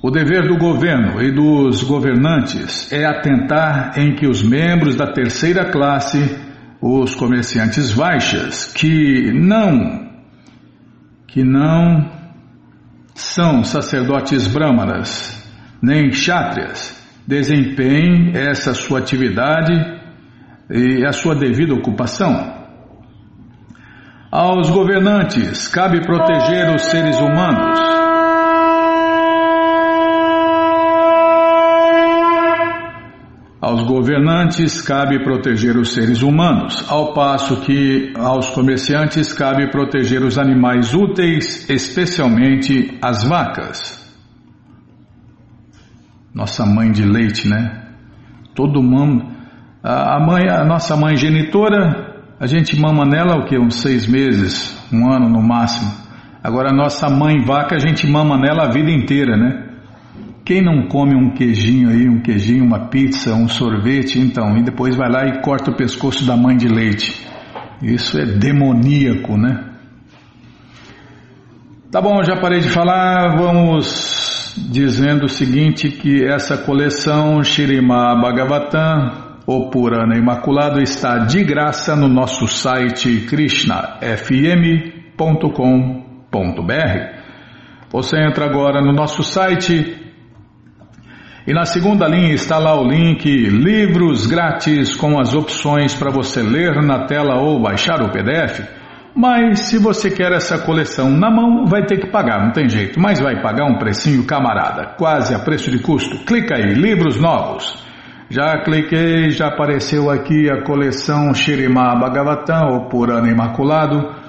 o dever do governo e dos governantes é atentar em que os membros da terceira classe, os comerciantes baixas, que não que não são sacerdotes brâmanas nem chátrias, desempenhe essa sua atividade e a sua devida ocupação. Aos governantes cabe proteger os seres humanos. Aos governantes cabe proteger os seres humanos, ao passo que aos comerciantes cabe proteger os animais úteis, especialmente as vacas nossa mãe de leite, né? Todo mundo, a mãe, a nossa mãe genitora, a gente mama nela o que uns seis meses, um ano no máximo. Agora a nossa mãe vaca a gente mama nela a vida inteira, né? Quem não come um queijinho aí, um queijinho, uma pizza, um sorvete, então, e depois vai lá e corta o pescoço da mãe de leite. Isso é demoníaco, né? Tá bom, já parei de falar, vamos dizendo o seguinte que essa coleção Shirima Bhagavatam, o Purana Imaculado, está de graça no nosso site krishnafm.com.br. Você entra agora no nosso site e na segunda linha está lá o link Livros Grátis com as opções para você ler na tela ou baixar o PDF. Mas se você quer essa coleção na mão, vai ter que pagar, não tem jeito. Mas vai pagar um precinho camarada, quase a preço de custo. Clica aí, livros novos. Já cliquei, já apareceu aqui a coleção Shirima Bhagavatam, ou Purana Imaculado.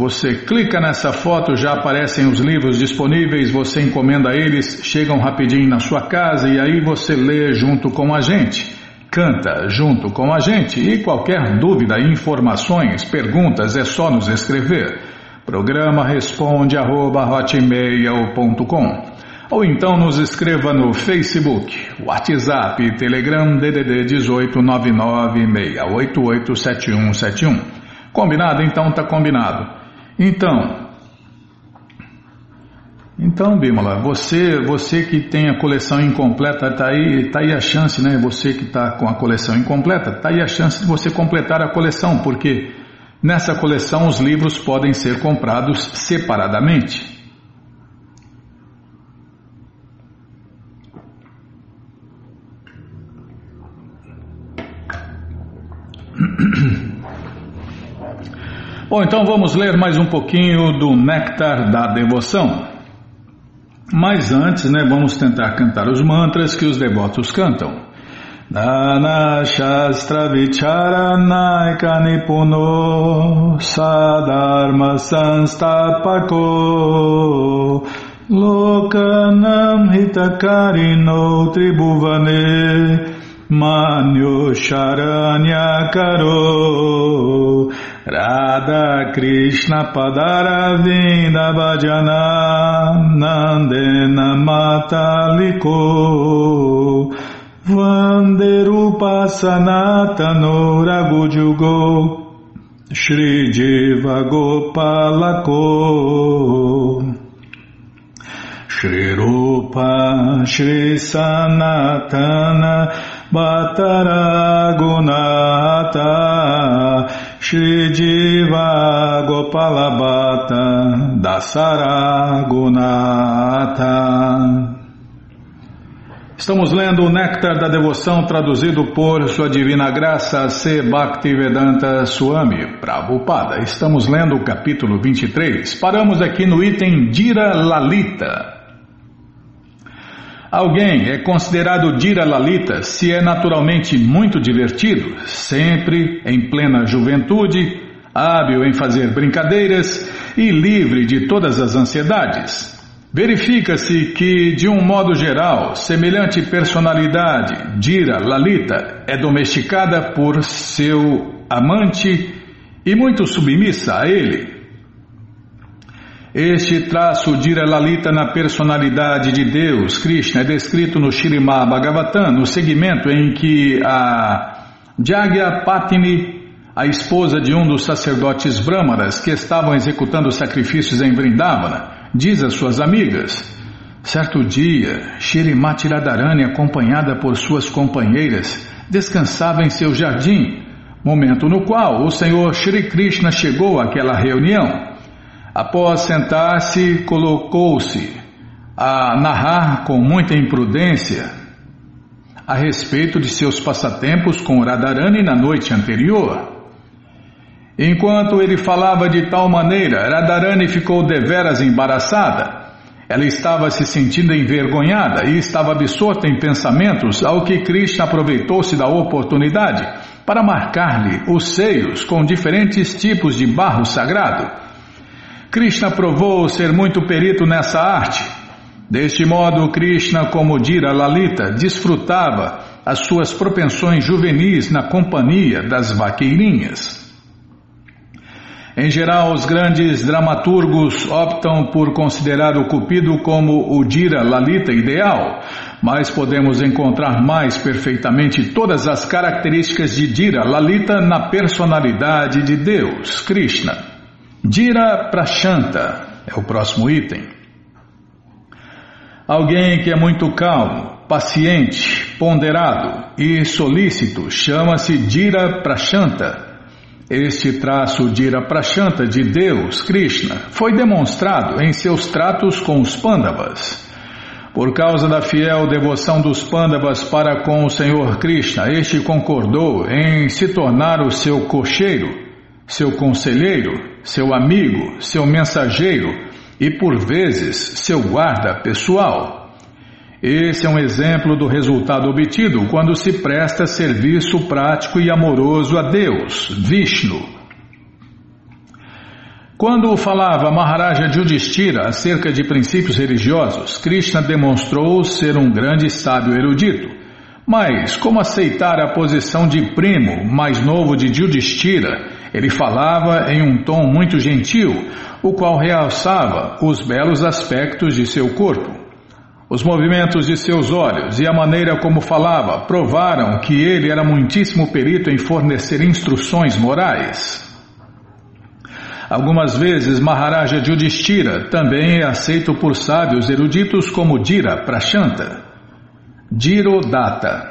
Você clica nessa foto, já aparecem os livros disponíveis, você encomenda eles, chegam rapidinho na sua casa e aí você lê junto com a gente canta junto com a gente e qualquer dúvida, informações, perguntas é só nos escrever. Programa responde arroba, ou então nos escreva no Facebook, WhatsApp, Telegram DDD 18 996887171. Combinado? Então tá combinado. Então, então, Bímola, você, você que tem a coleção incompleta, tá aí, tá aí a chance, né? Você que está com a coleção incompleta, tá aí a chance de você completar a coleção, porque nessa coleção os livros podem ser comprados separadamente. Bom, então vamos ler mais um pouquinho do Néctar da Devoção. Mas antes, né, vamos tentar cantar os mantras que os devotos cantam. Nana Shastra Vicharanaika Nipuno Sadharma Sanstapako Lokanam Hitakarino Tribhuvane Manyo Karo Radha Krishna Padaravinda Bhajana Nandena Mataliko Vanderupa Sanatano Ragujugo Shri Jiva Gopalako Shri Rupa Shri Sanatana Bhattaragunata Shri Jiva Gopalabhata Estamos lendo o Néctar da Devoção, traduzido por Sua Divina Graça C. Bhaktivedanta Swami Prabhupada. Estamos lendo o capítulo 23. Paramos aqui no item Dira Lalita. Alguém é considerado Dira Lalita se é naturalmente muito divertido, sempre em plena juventude, hábil em fazer brincadeiras e livre de todas as ansiedades. Verifica-se que, de um modo geral, semelhante personalidade, Dira Lalita, é domesticada por seu amante e muito submissa a ele. Este traço Dira Lalita na personalidade de Deus, Krishna, é descrito no Shirimá Bhagavatam, no segmento em que a Jagya Patini, a esposa de um dos sacerdotes brahmanas que estavam executando sacrifícios em Vrindavana, diz às suas amigas. Certo dia, Shirimati Radharani, acompanhada por suas companheiras, descansava em seu jardim, momento no qual o Senhor Shri Krishna chegou àquela reunião. Após sentar-se, colocou-se a narrar com muita imprudência a respeito de seus passatempos com Radharani na noite anterior. Enquanto ele falava de tal maneira, Radharani ficou deveras embaraçada. Ela estava se sentindo envergonhada e estava absorta em pensamentos, ao que Krishna aproveitou-se da oportunidade para marcar-lhe os seios com diferentes tipos de barro sagrado. Krishna provou ser muito perito nessa arte. Deste modo, Krishna, como dira Lalita, desfrutava as suas propensões juvenis na companhia das vaqueirinhas. Em geral, os grandes dramaturgos optam por considerar o Cupido como o Dira Lalita ideal, mas podemos encontrar mais perfeitamente todas as características de Dira Lalita na personalidade de Deus, Krishna. Dira Prashanta é o próximo item. Alguém que é muito calmo, paciente, ponderado e solícito chama-se Dira Prashanta. Este traço de Iraprashanta de Deus, Krishna, foi demonstrado em seus tratos com os Pandavas. Por causa da fiel devoção dos Pandavas para com o Senhor Krishna, este concordou em se tornar o seu cocheiro, seu conselheiro, seu amigo, seu mensageiro e, por vezes, seu guarda pessoal. Esse é um exemplo do resultado obtido quando se presta serviço prático e amoroso a Deus, Vishnu. Quando falava Maharaja Yudhishthira acerca de princípios religiosos, Krishna demonstrou ser um grande sábio erudito. Mas, como aceitar a posição de primo mais novo de Yudhishthira, ele falava em um tom muito gentil, o qual realçava os belos aspectos de seu corpo. Os movimentos de seus olhos e a maneira como falava provaram que ele era muitíssimo perito em fornecer instruções morais. Algumas vezes Maharaja Yudhishthira também é aceito por sábios eruditos como Dira Prashanta. Dirodata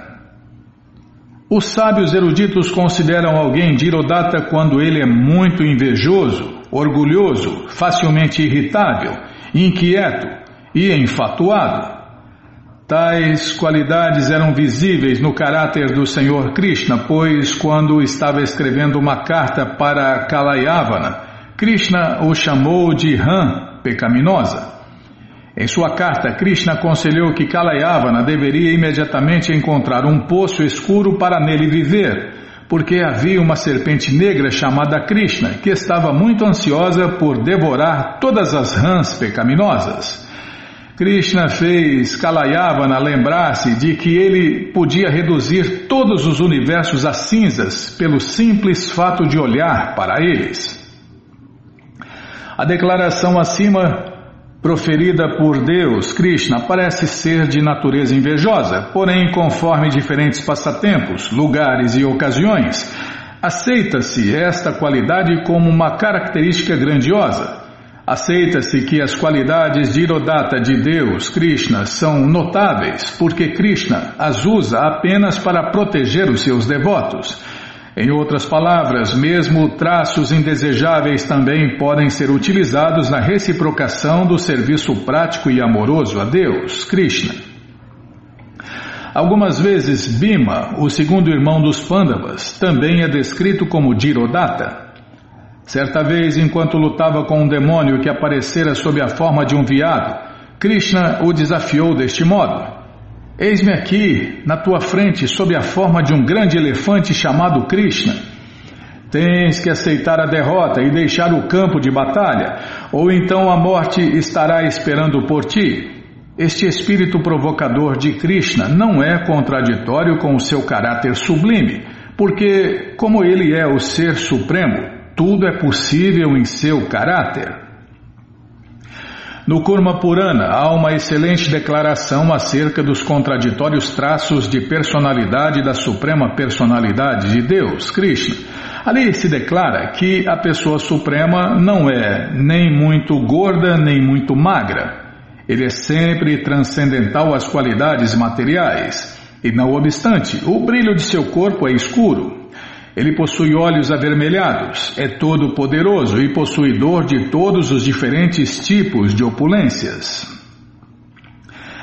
Os sábios eruditos consideram alguém Dirodata quando ele é muito invejoso, orgulhoso, facilmente irritável, inquieto, e enfatuado. Tais qualidades eram visíveis no caráter do Senhor Krishna, pois quando estava escrevendo uma carta para Kalayavana, Krishna o chamou de Ram, pecaminosa. Em sua carta, Krishna aconselhou que Kalayavana deveria imediatamente encontrar um poço escuro para nele viver, porque havia uma serpente negra chamada Krishna que estava muito ansiosa por devorar todas as rãs pecaminosas. Krishna fez Kalayavana lembrar-se de que ele podia reduzir todos os universos a cinzas pelo simples fato de olhar para eles. A declaração acima proferida por Deus, Krishna, parece ser de natureza invejosa, porém, conforme diferentes passatempos, lugares e ocasiões, aceita-se esta qualidade como uma característica grandiosa. Aceita-se que as qualidades de Irodata de Deus, Krishna, são notáveis porque Krishna as usa apenas para proteger os seus devotos. Em outras palavras, mesmo traços indesejáveis também podem ser utilizados na reciprocação do serviço prático e amoroso a Deus, Krishna. Algumas vezes Bima, o segundo irmão dos Pandavas, também é descrito como Dirodata. Certa vez, enquanto lutava com um demônio que aparecera sob a forma de um viado, Krishna o desafiou deste modo: Eis-me aqui, na tua frente, sob a forma de um grande elefante chamado Krishna. Tens que aceitar a derrota e deixar o campo de batalha, ou então a morte estará esperando por ti. Este espírito provocador de Krishna não é contraditório com o seu caráter sublime, porque, como ele é o ser supremo, tudo é possível em seu caráter. No Kurma Purana há uma excelente declaração acerca dos contraditórios traços de personalidade da Suprema Personalidade de Deus, Krishna. Ali se declara que a pessoa suprema não é nem muito gorda nem muito magra. Ele é sempre transcendental às qualidades materiais. E não obstante, o brilho de seu corpo é escuro. Ele possui olhos avermelhados, é todo poderoso e possuidor de todos os diferentes tipos de opulências.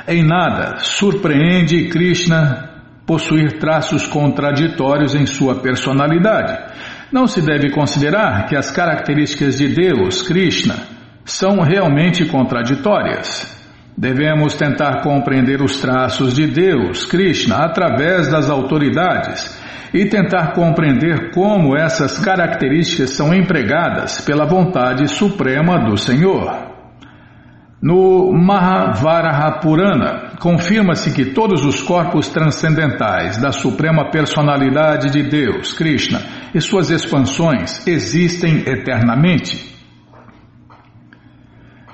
Em nada surpreende Krishna possuir traços contraditórios em sua personalidade. Não se deve considerar que as características de Deus, Krishna, são realmente contraditórias. Devemos tentar compreender os traços de Deus, Krishna, através das autoridades e tentar compreender como essas características são empregadas pela vontade suprema do Senhor. No Mahavarahapurana, confirma-se que todos os corpos transcendentais da Suprema Personalidade de Deus, Krishna, e suas expansões existem eternamente.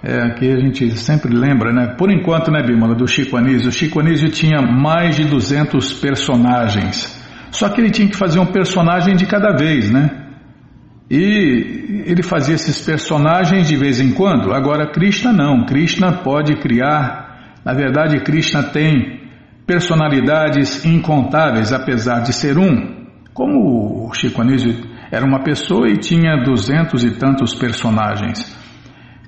É, aqui a gente sempre lembra, né? Por enquanto, né, Bímola, do Chico Anísio. O Chico Anísio tinha mais de 200 personagens. Só que ele tinha que fazer um personagem de cada vez, né? E ele fazia esses personagens de vez em quando. Agora, Krishna não. Krishna pode criar. Na verdade, Krishna tem personalidades incontáveis, apesar de ser um. Como o Chico Anísio era uma pessoa e tinha duzentos e tantos personagens.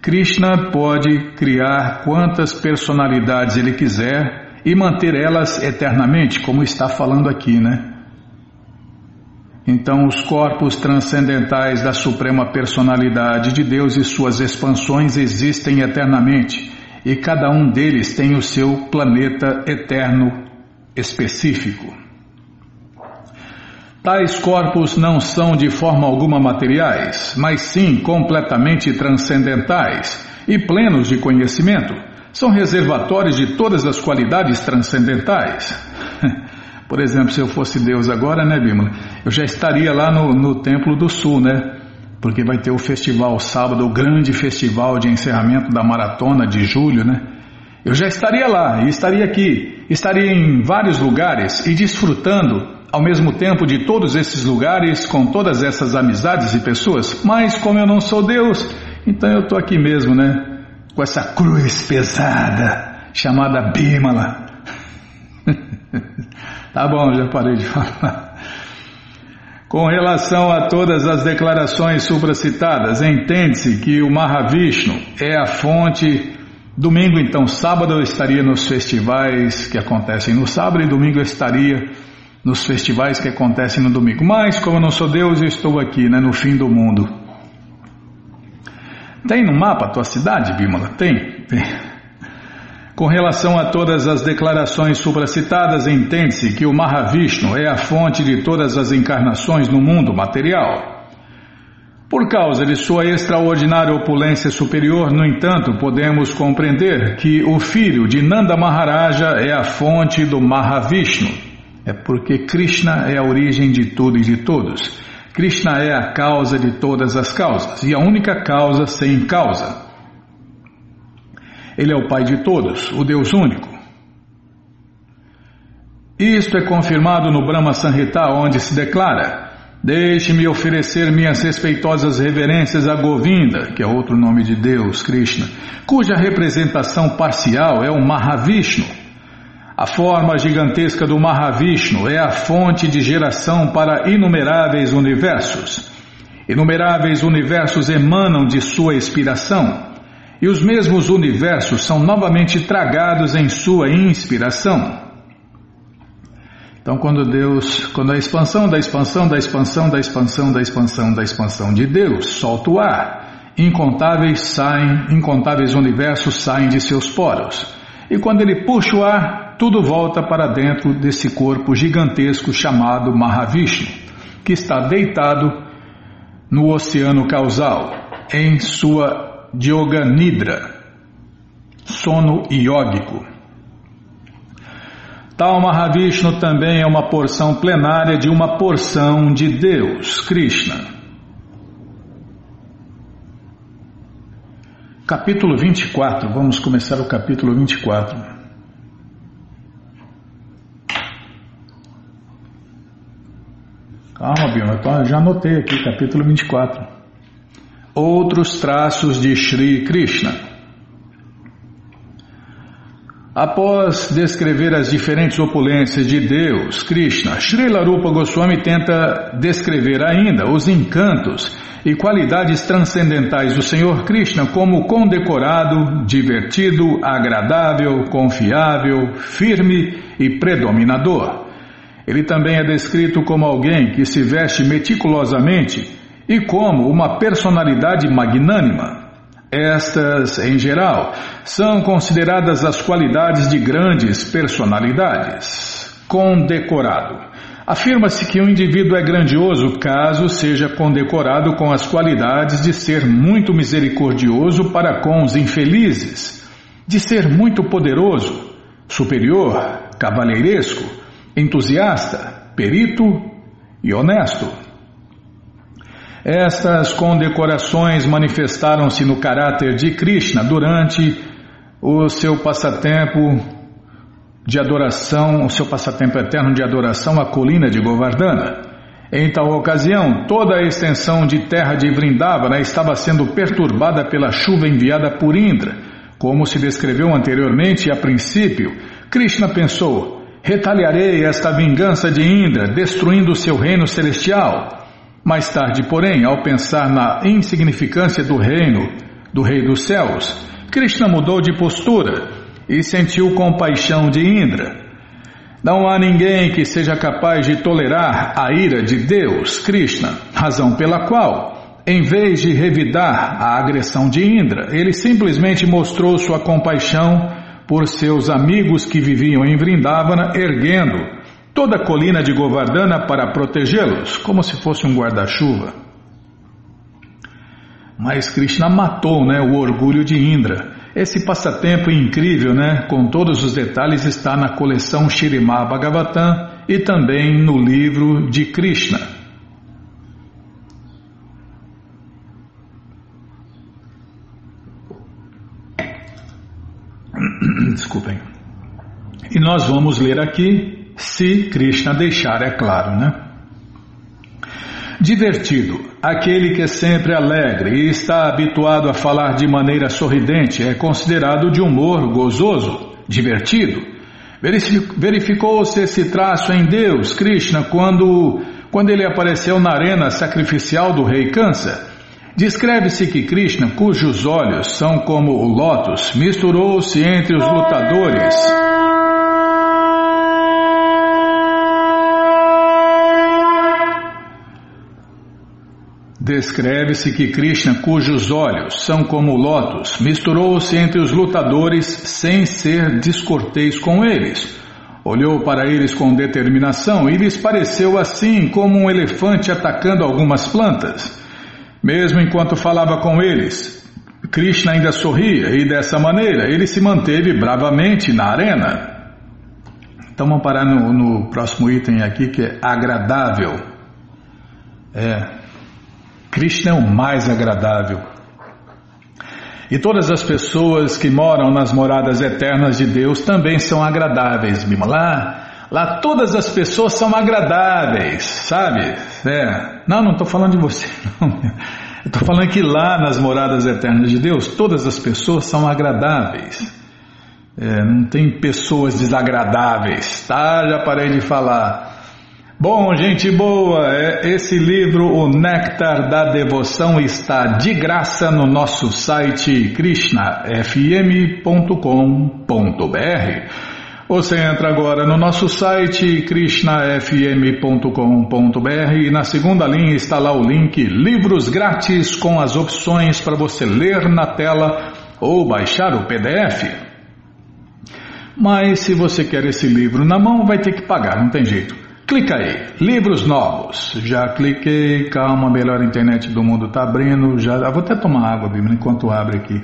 Krishna pode criar quantas personalidades ele quiser e manter elas eternamente, como está falando aqui, né? Então, os corpos transcendentais da Suprema Personalidade de Deus e suas expansões existem eternamente, e cada um deles tem o seu planeta eterno específico. Tais corpos não são de forma alguma materiais, mas sim completamente transcendentais e plenos de conhecimento. São reservatórios de todas as qualidades transcendentais. Por exemplo, se eu fosse Deus agora, né, Bímola? Eu já estaria lá no, no Templo do Sul, né? Porque vai ter o festival sábado, o grande festival de encerramento da maratona de julho, né? Eu já estaria lá e estaria aqui, estaria em vários lugares e desfrutando ao mesmo tempo de todos esses lugares, com todas essas amizades e pessoas, mas como eu não sou Deus, então eu estou aqui mesmo, né? Com essa cruz pesada chamada Bímala. tá bom, já parei de falar. Com relação a todas as declarações supracitadas, entende-se que o Mahavishnu é a fonte. Domingo, então, sábado eu estaria nos festivais que acontecem no sábado e domingo eu estaria nos festivais que acontecem no domingo. Mas, como eu não sou Deus, eu estou aqui, né, no fim do mundo. Tem no mapa a tua cidade, Bímola? Tem? Tem. Com relação a todas as declarações supracitadas, entende-se que o Mahavishnu é a fonte de todas as encarnações no mundo material. Por causa de sua extraordinária opulência superior, no entanto, podemos compreender que o filho de Nanda Maharaja é a fonte do Mahavishnu. É porque Krishna é a origem de tudo e de todos. Krishna é a causa de todas as causas e a única causa sem causa. Ele é o Pai de todos, o Deus único. Isto é confirmado no Brahma Sanhita, onde se declara: Deixe-me oferecer minhas respeitosas reverências a Govinda, que é outro nome de Deus, Krishna, cuja representação parcial é o Mahavishnu. A forma gigantesca do Mahavishnu é a fonte de geração para inumeráveis universos. Inumeráveis universos emanam de sua inspiração, e os mesmos universos são novamente tragados em sua inspiração. Então, quando Deus, quando a expansão da expansão da expansão da expansão da expansão da expansão de Deus solta o ar, incontáveis saem, incontáveis universos saem de seus poros. E quando ele puxa o ar, tudo volta para dentro desse corpo gigantesco chamado Mahavishnu, que está deitado no oceano causal, em sua Yoga Nidra, sono iógico. Tal Mahavishnu também é uma porção plenária de uma porção de Deus, Krishna. Capítulo 24, vamos começar o capítulo 24. Calma, Bima, já anotei aqui, capítulo 24. Outros traços de Sri Krishna. Após descrever as diferentes opulências de Deus, Krishna, Srila Rupa Goswami tenta descrever ainda os encantos e qualidades transcendentais do Senhor Krishna como condecorado, divertido, agradável, confiável, firme e predominador. Ele também é descrito como alguém que se veste meticulosamente e como uma personalidade magnânima. Estas, em geral, são consideradas as qualidades de grandes personalidades. Condecorado. Afirma-se que um indivíduo é grandioso caso seja condecorado com as qualidades de ser muito misericordioso para com os infelizes, de ser muito poderoso, superior, cavalheiresco, entusiasta, perito e honesto. Estas condecorações manifestaram-se no caráter de Krishna durante o seu passatempo de adoração, o seu passatempo eterno de adoração à colina de Govardhana. Em tal ocasião, toda a extensão de terra de Vrindavana estava sendo perturbada pela chuva enviada por Indra. Como se descreveu anteriormente, a princípio, Krishna pensou: retaliarei esta vingança de Indra, destruindo seu reino celestial. Mais tarde, porém, ao pensar na insignificância do reino do Rei dos Céus, Krishna mudou de postura e sentiu compaixão de Indra. Não há ninguém que seja capaz de tolerar a ira de Deus, Krishna, razão pela qual, em vez de revidar a agressão de Indra, ele simplesmente mostrou sua compaixão por seus amigos que viviam em Vrindavana, erguendo toda a colina de Govardhana para protegê-los, como se fosse um guarda-chuva. Mas Krishna matou né, o orgulho de Indra. Esse passatempo incrível, né, com todos os detalhes, está na coleção Shirimá Bhagavatam e também no livro de Krishna. Desculpem. E nós vamos ler aqui se Krishna deixar, é claro, né? Divertido, aquele que é sempre alegre e está habituado a falar de maneira sorridente é considerado de humor gozoso, divertido. Verificou-se esse traço em Deus, Krishna, quando, quando ele apareceu na arena sacrificial do rei Kansa. Descreve-se que Krishna, cujos olhos são como o lótus, misturou-se entre os lutadores. Descreve-se que Krishna, cujos olhos são como lótus, misturou-se entre os lutadores sem ser descortês com eles. Olhou para eles com determinação e lhes pareceu assim como um elefante atacando algumas plantas. Mesmo enquanto falava com eles, Krishna ainda sorria e dessa maneira ele se manteve bravamente na arena. Então vamos parar no, no próximo item aqui que é agradável. É, Krishna é o mais agradável. E todas as pessoas que moram nas moradas eternas de Deus também são agradáveis, Bima. Lá, todas as pessoas são agradáveis, sabe? É. Não, não estou falando de você. Estou falando que lá nas moradas eternas de Deus, todas as pessoas são agradáveis. É, não tem pessoas desagradáveis, tá? Já parei de falar. Bom, gente boa, é, esse livro, O Néctar da Devoção, está de graça no nosso site krishnafm.com.br. Você entra agora no nosso site krishnafm.com.br e na segunda linha está lá o link Livros Grátis com as opções para você ler na tela ou baixar o PDF. Mas se você quer esse livro na mão, vai ter que pagar, não tem jeito. Clica aí, livros novos. Já cliquei, calma, melhor internet do mundo está abrindo. Já, vou até tomar água, Bíblia, enquanto abre aqui.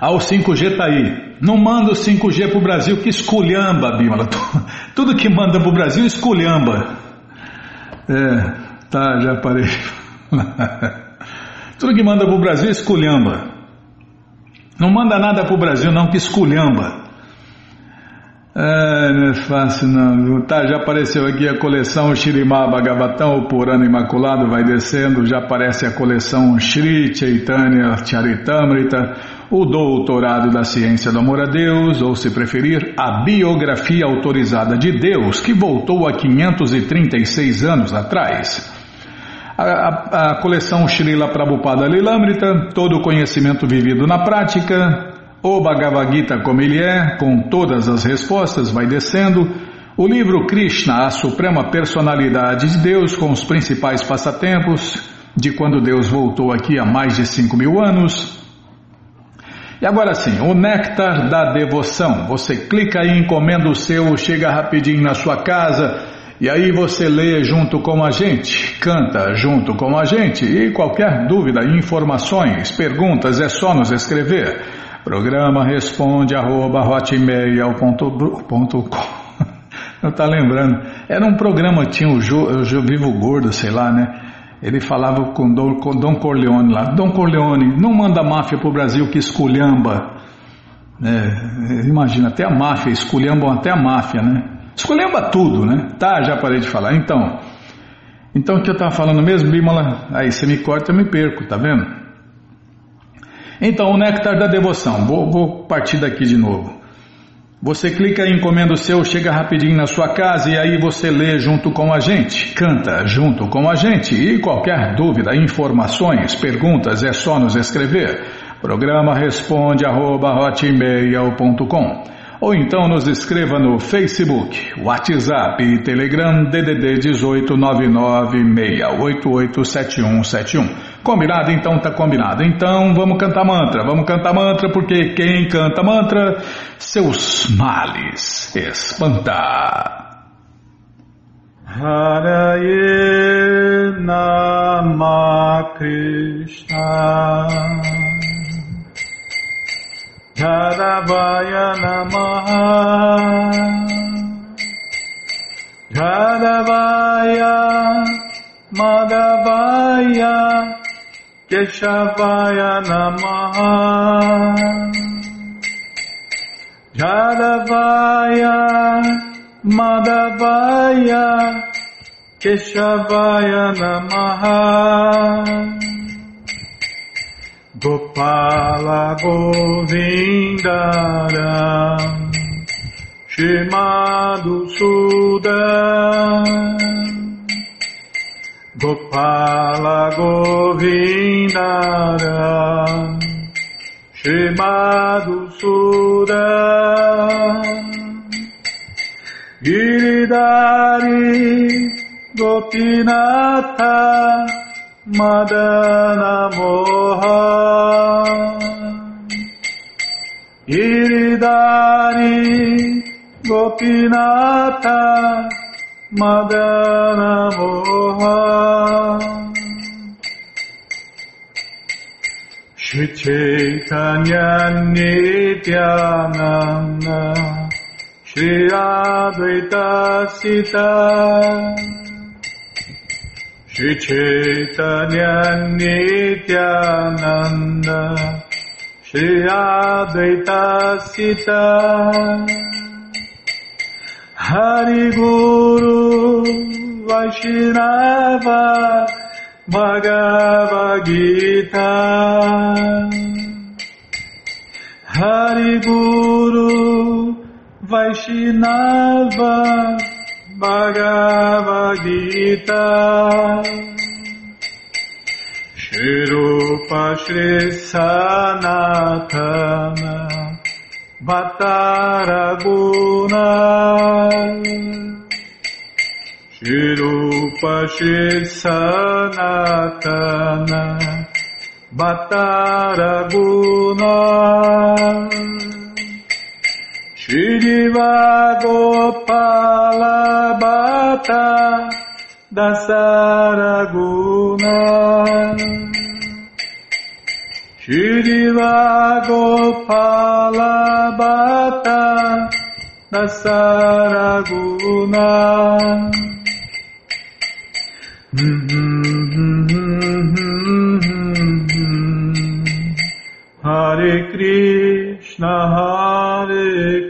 Ah, o 5G tá aí. Não manda o 5G pro Brasil que esculhamba, Bímola. Tudo que manda pro Brasil esculhamba. É, tá, já parei. Tudo que manda pro Brasil esculhamba. Não manda nada pro Brasil não que esculhamba. É, não é fácil não. Tá, já apareceu aqui a coleção Shirimá Bhagavatam, o Purana Imaculado, vai descendo, já aparece a coleção Shri Chaitanya Charitamrita, o doutorado da ciência do amor a Deus, ou se preferir, a biografia autorizada de Deus, que voltou a 536 anos atrás. A, a, coleção Srila Prabhupada Lilamrita, todo o conhecimento vivido na prática, o Bhagavad Gita como ele é, com todas as respostas, vai descendo, o livro Krishna, a Suprema Personalidade de Deus, com os principais passatempos, de quando Deus voltou aqui há mais de 5 mil anos, e agora sim, o néctar da devoção. Você clica aí, encomenda o seu, chega rapidinho na sua casa e aí você lê junto com a gente, canta junto com a gente e qualquer dúvida, informações, perguntas é só nos escrever. Programa responde arroba hotmail.com Não tá lembrando? Era um programa, tinha o, jo, o Vivo Gordo, sei lá, né? Ele falava com Dom, com Dom Corleone lá. Dom Corleone, não manda máfia para o Brasil que esculhamba. É, imagina, até a máfia, esculhambam até a máfia, né? Esculhamba tudo, né? Tá, já parei de falar. Então, então o que eu estava falando mesmo, Bímola? Aí você me corta, eu me perco, tá vendo? Então, o néctar da devoção. Vou, vou partir daqui de novo. Você clica em encomenda o seu, chega rapidinho na sua casa e aí você lê junto com a gente, canta junto com a gente e qualquer dúvida, informações, perguntas é só nos escrever. Programa responde arroba hotmail.com ou então nos escreva no Facebook, WhatsApp e Telegram DDD 18996887171. Combinado? Então tá combinado. Então vamos cantar mantra, vamos cantar mantra porque quem canta mantra, seus males espanta. Haraye Nama Krishna Jadavaya Namaha Jadavaya Madhavaya Keshavaya Namaha Jadavaya Madhavaya Keshavaya Namaha Gopala Govindara Shimadu Sudan Gopala Govindara Shrimadu Sura Giridari Gopinatha Madana Moha. Giridari Gopinatha Madana Moha. Shri Chaitanya Nityananda. Shri Advaita Sita Shri Chaitanya Nityananda Shri Advaita Sita Hari Guru Vaishnava Bhagavad Gita Hari Guru Vaishnava Bhagavad Gita. Shirupa Shri Sanatana Bhattaraguna Shirupa Shri Sanatana Bhattaraguna Shirivagopalabhata Dasaraguna. Shirivagopalabhata Dasaraguna. Hare Krishna Hare Krishna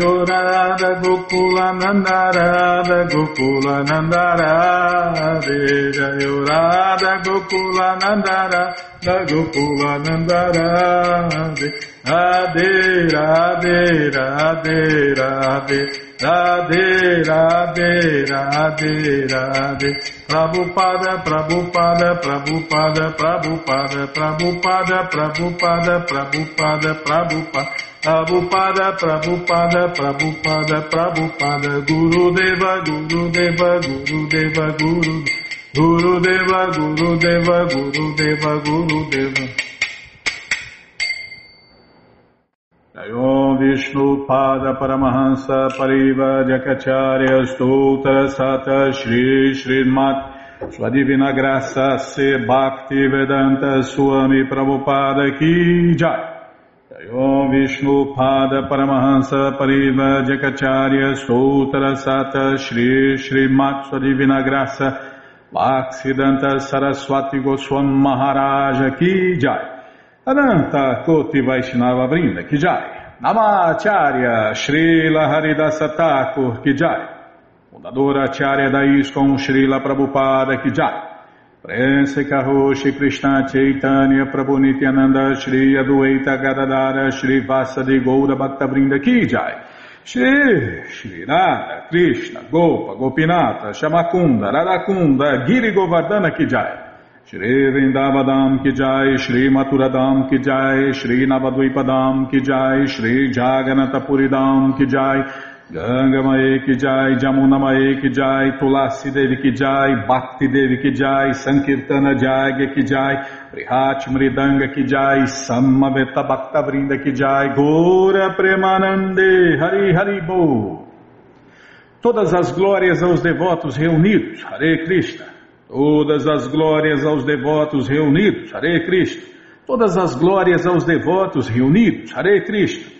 Radha Gokula Nanda Radha Gokula Nanda Radhe Jayo Radha Gokula Nanda Radha Gokula Nanda Radhe Radhe Radhe Radhe Radhe Radhe Radhe Radhe. Prabhupada Prabhupada Prabhupada Prabhupada Prabhupada Prabhupada Prabhupada Prabhupada Prabhupada, Prabhupada, Prabhupada, Prabhupada, Guru Deva, Guru Deva, Guru Deva, Guru Guru Deva, Guru Deva, Guru Deva, Guru Deva. Om Vishnu Pada Paramahansa Pariva Jakacharya Stoutra Sata Shri Srimat Sua Divina Graça Se Bhakti Vedanta Swami Prabhupada Ki Jai Om Vishnu Pada Paramahansa Pariva Jakacharya Sutra Sata Shri Shri Matsu Divina Graça Bhaksidanta Saraswati Goswam Maharaja Ki Jai Ananta Koti Vaishnava Vrinda Ki Jai Namacharya Srila Haridasa Thakur Ki Jai Fundadora Acharya da ISKCON Srila Prabhupada Ki Jai Prense Karoshi Krishna Chaitanya Prabhu Nityananda Shri Adueta Gadadara Shri Vasadi Goura Bhaktavrinda Ki Jai. Shri Shri Krishna Gopa Gopinata Shamakunda Radakunda Giri Govardhana Ki Jai. Shri Vrindavadam Ki Jai. Shri Maturadam Ki Jai. Shri Navadvipadam Ki Jai. Shri Jaganatapuridam Ki Jai Ganga Mae Ki Jai, Jamuna Mae Ki Jai, Tulasi Devi Ki Jai, Bhakti Devi Ki Jai, Sankirtana Jagya Ki Jai, Prihat Mridanga Ki Jai, Samaveta Bhakta Vrinda Ki Jai, Gora Premanande, Hari Hari Bo. Todas as glórias aos devotos reunidos, Hare Krishna. Todas as glórias aos devotos reunidos, Hare Krishna. Todas as glórias aos devotos reunidos, Hare Krishna.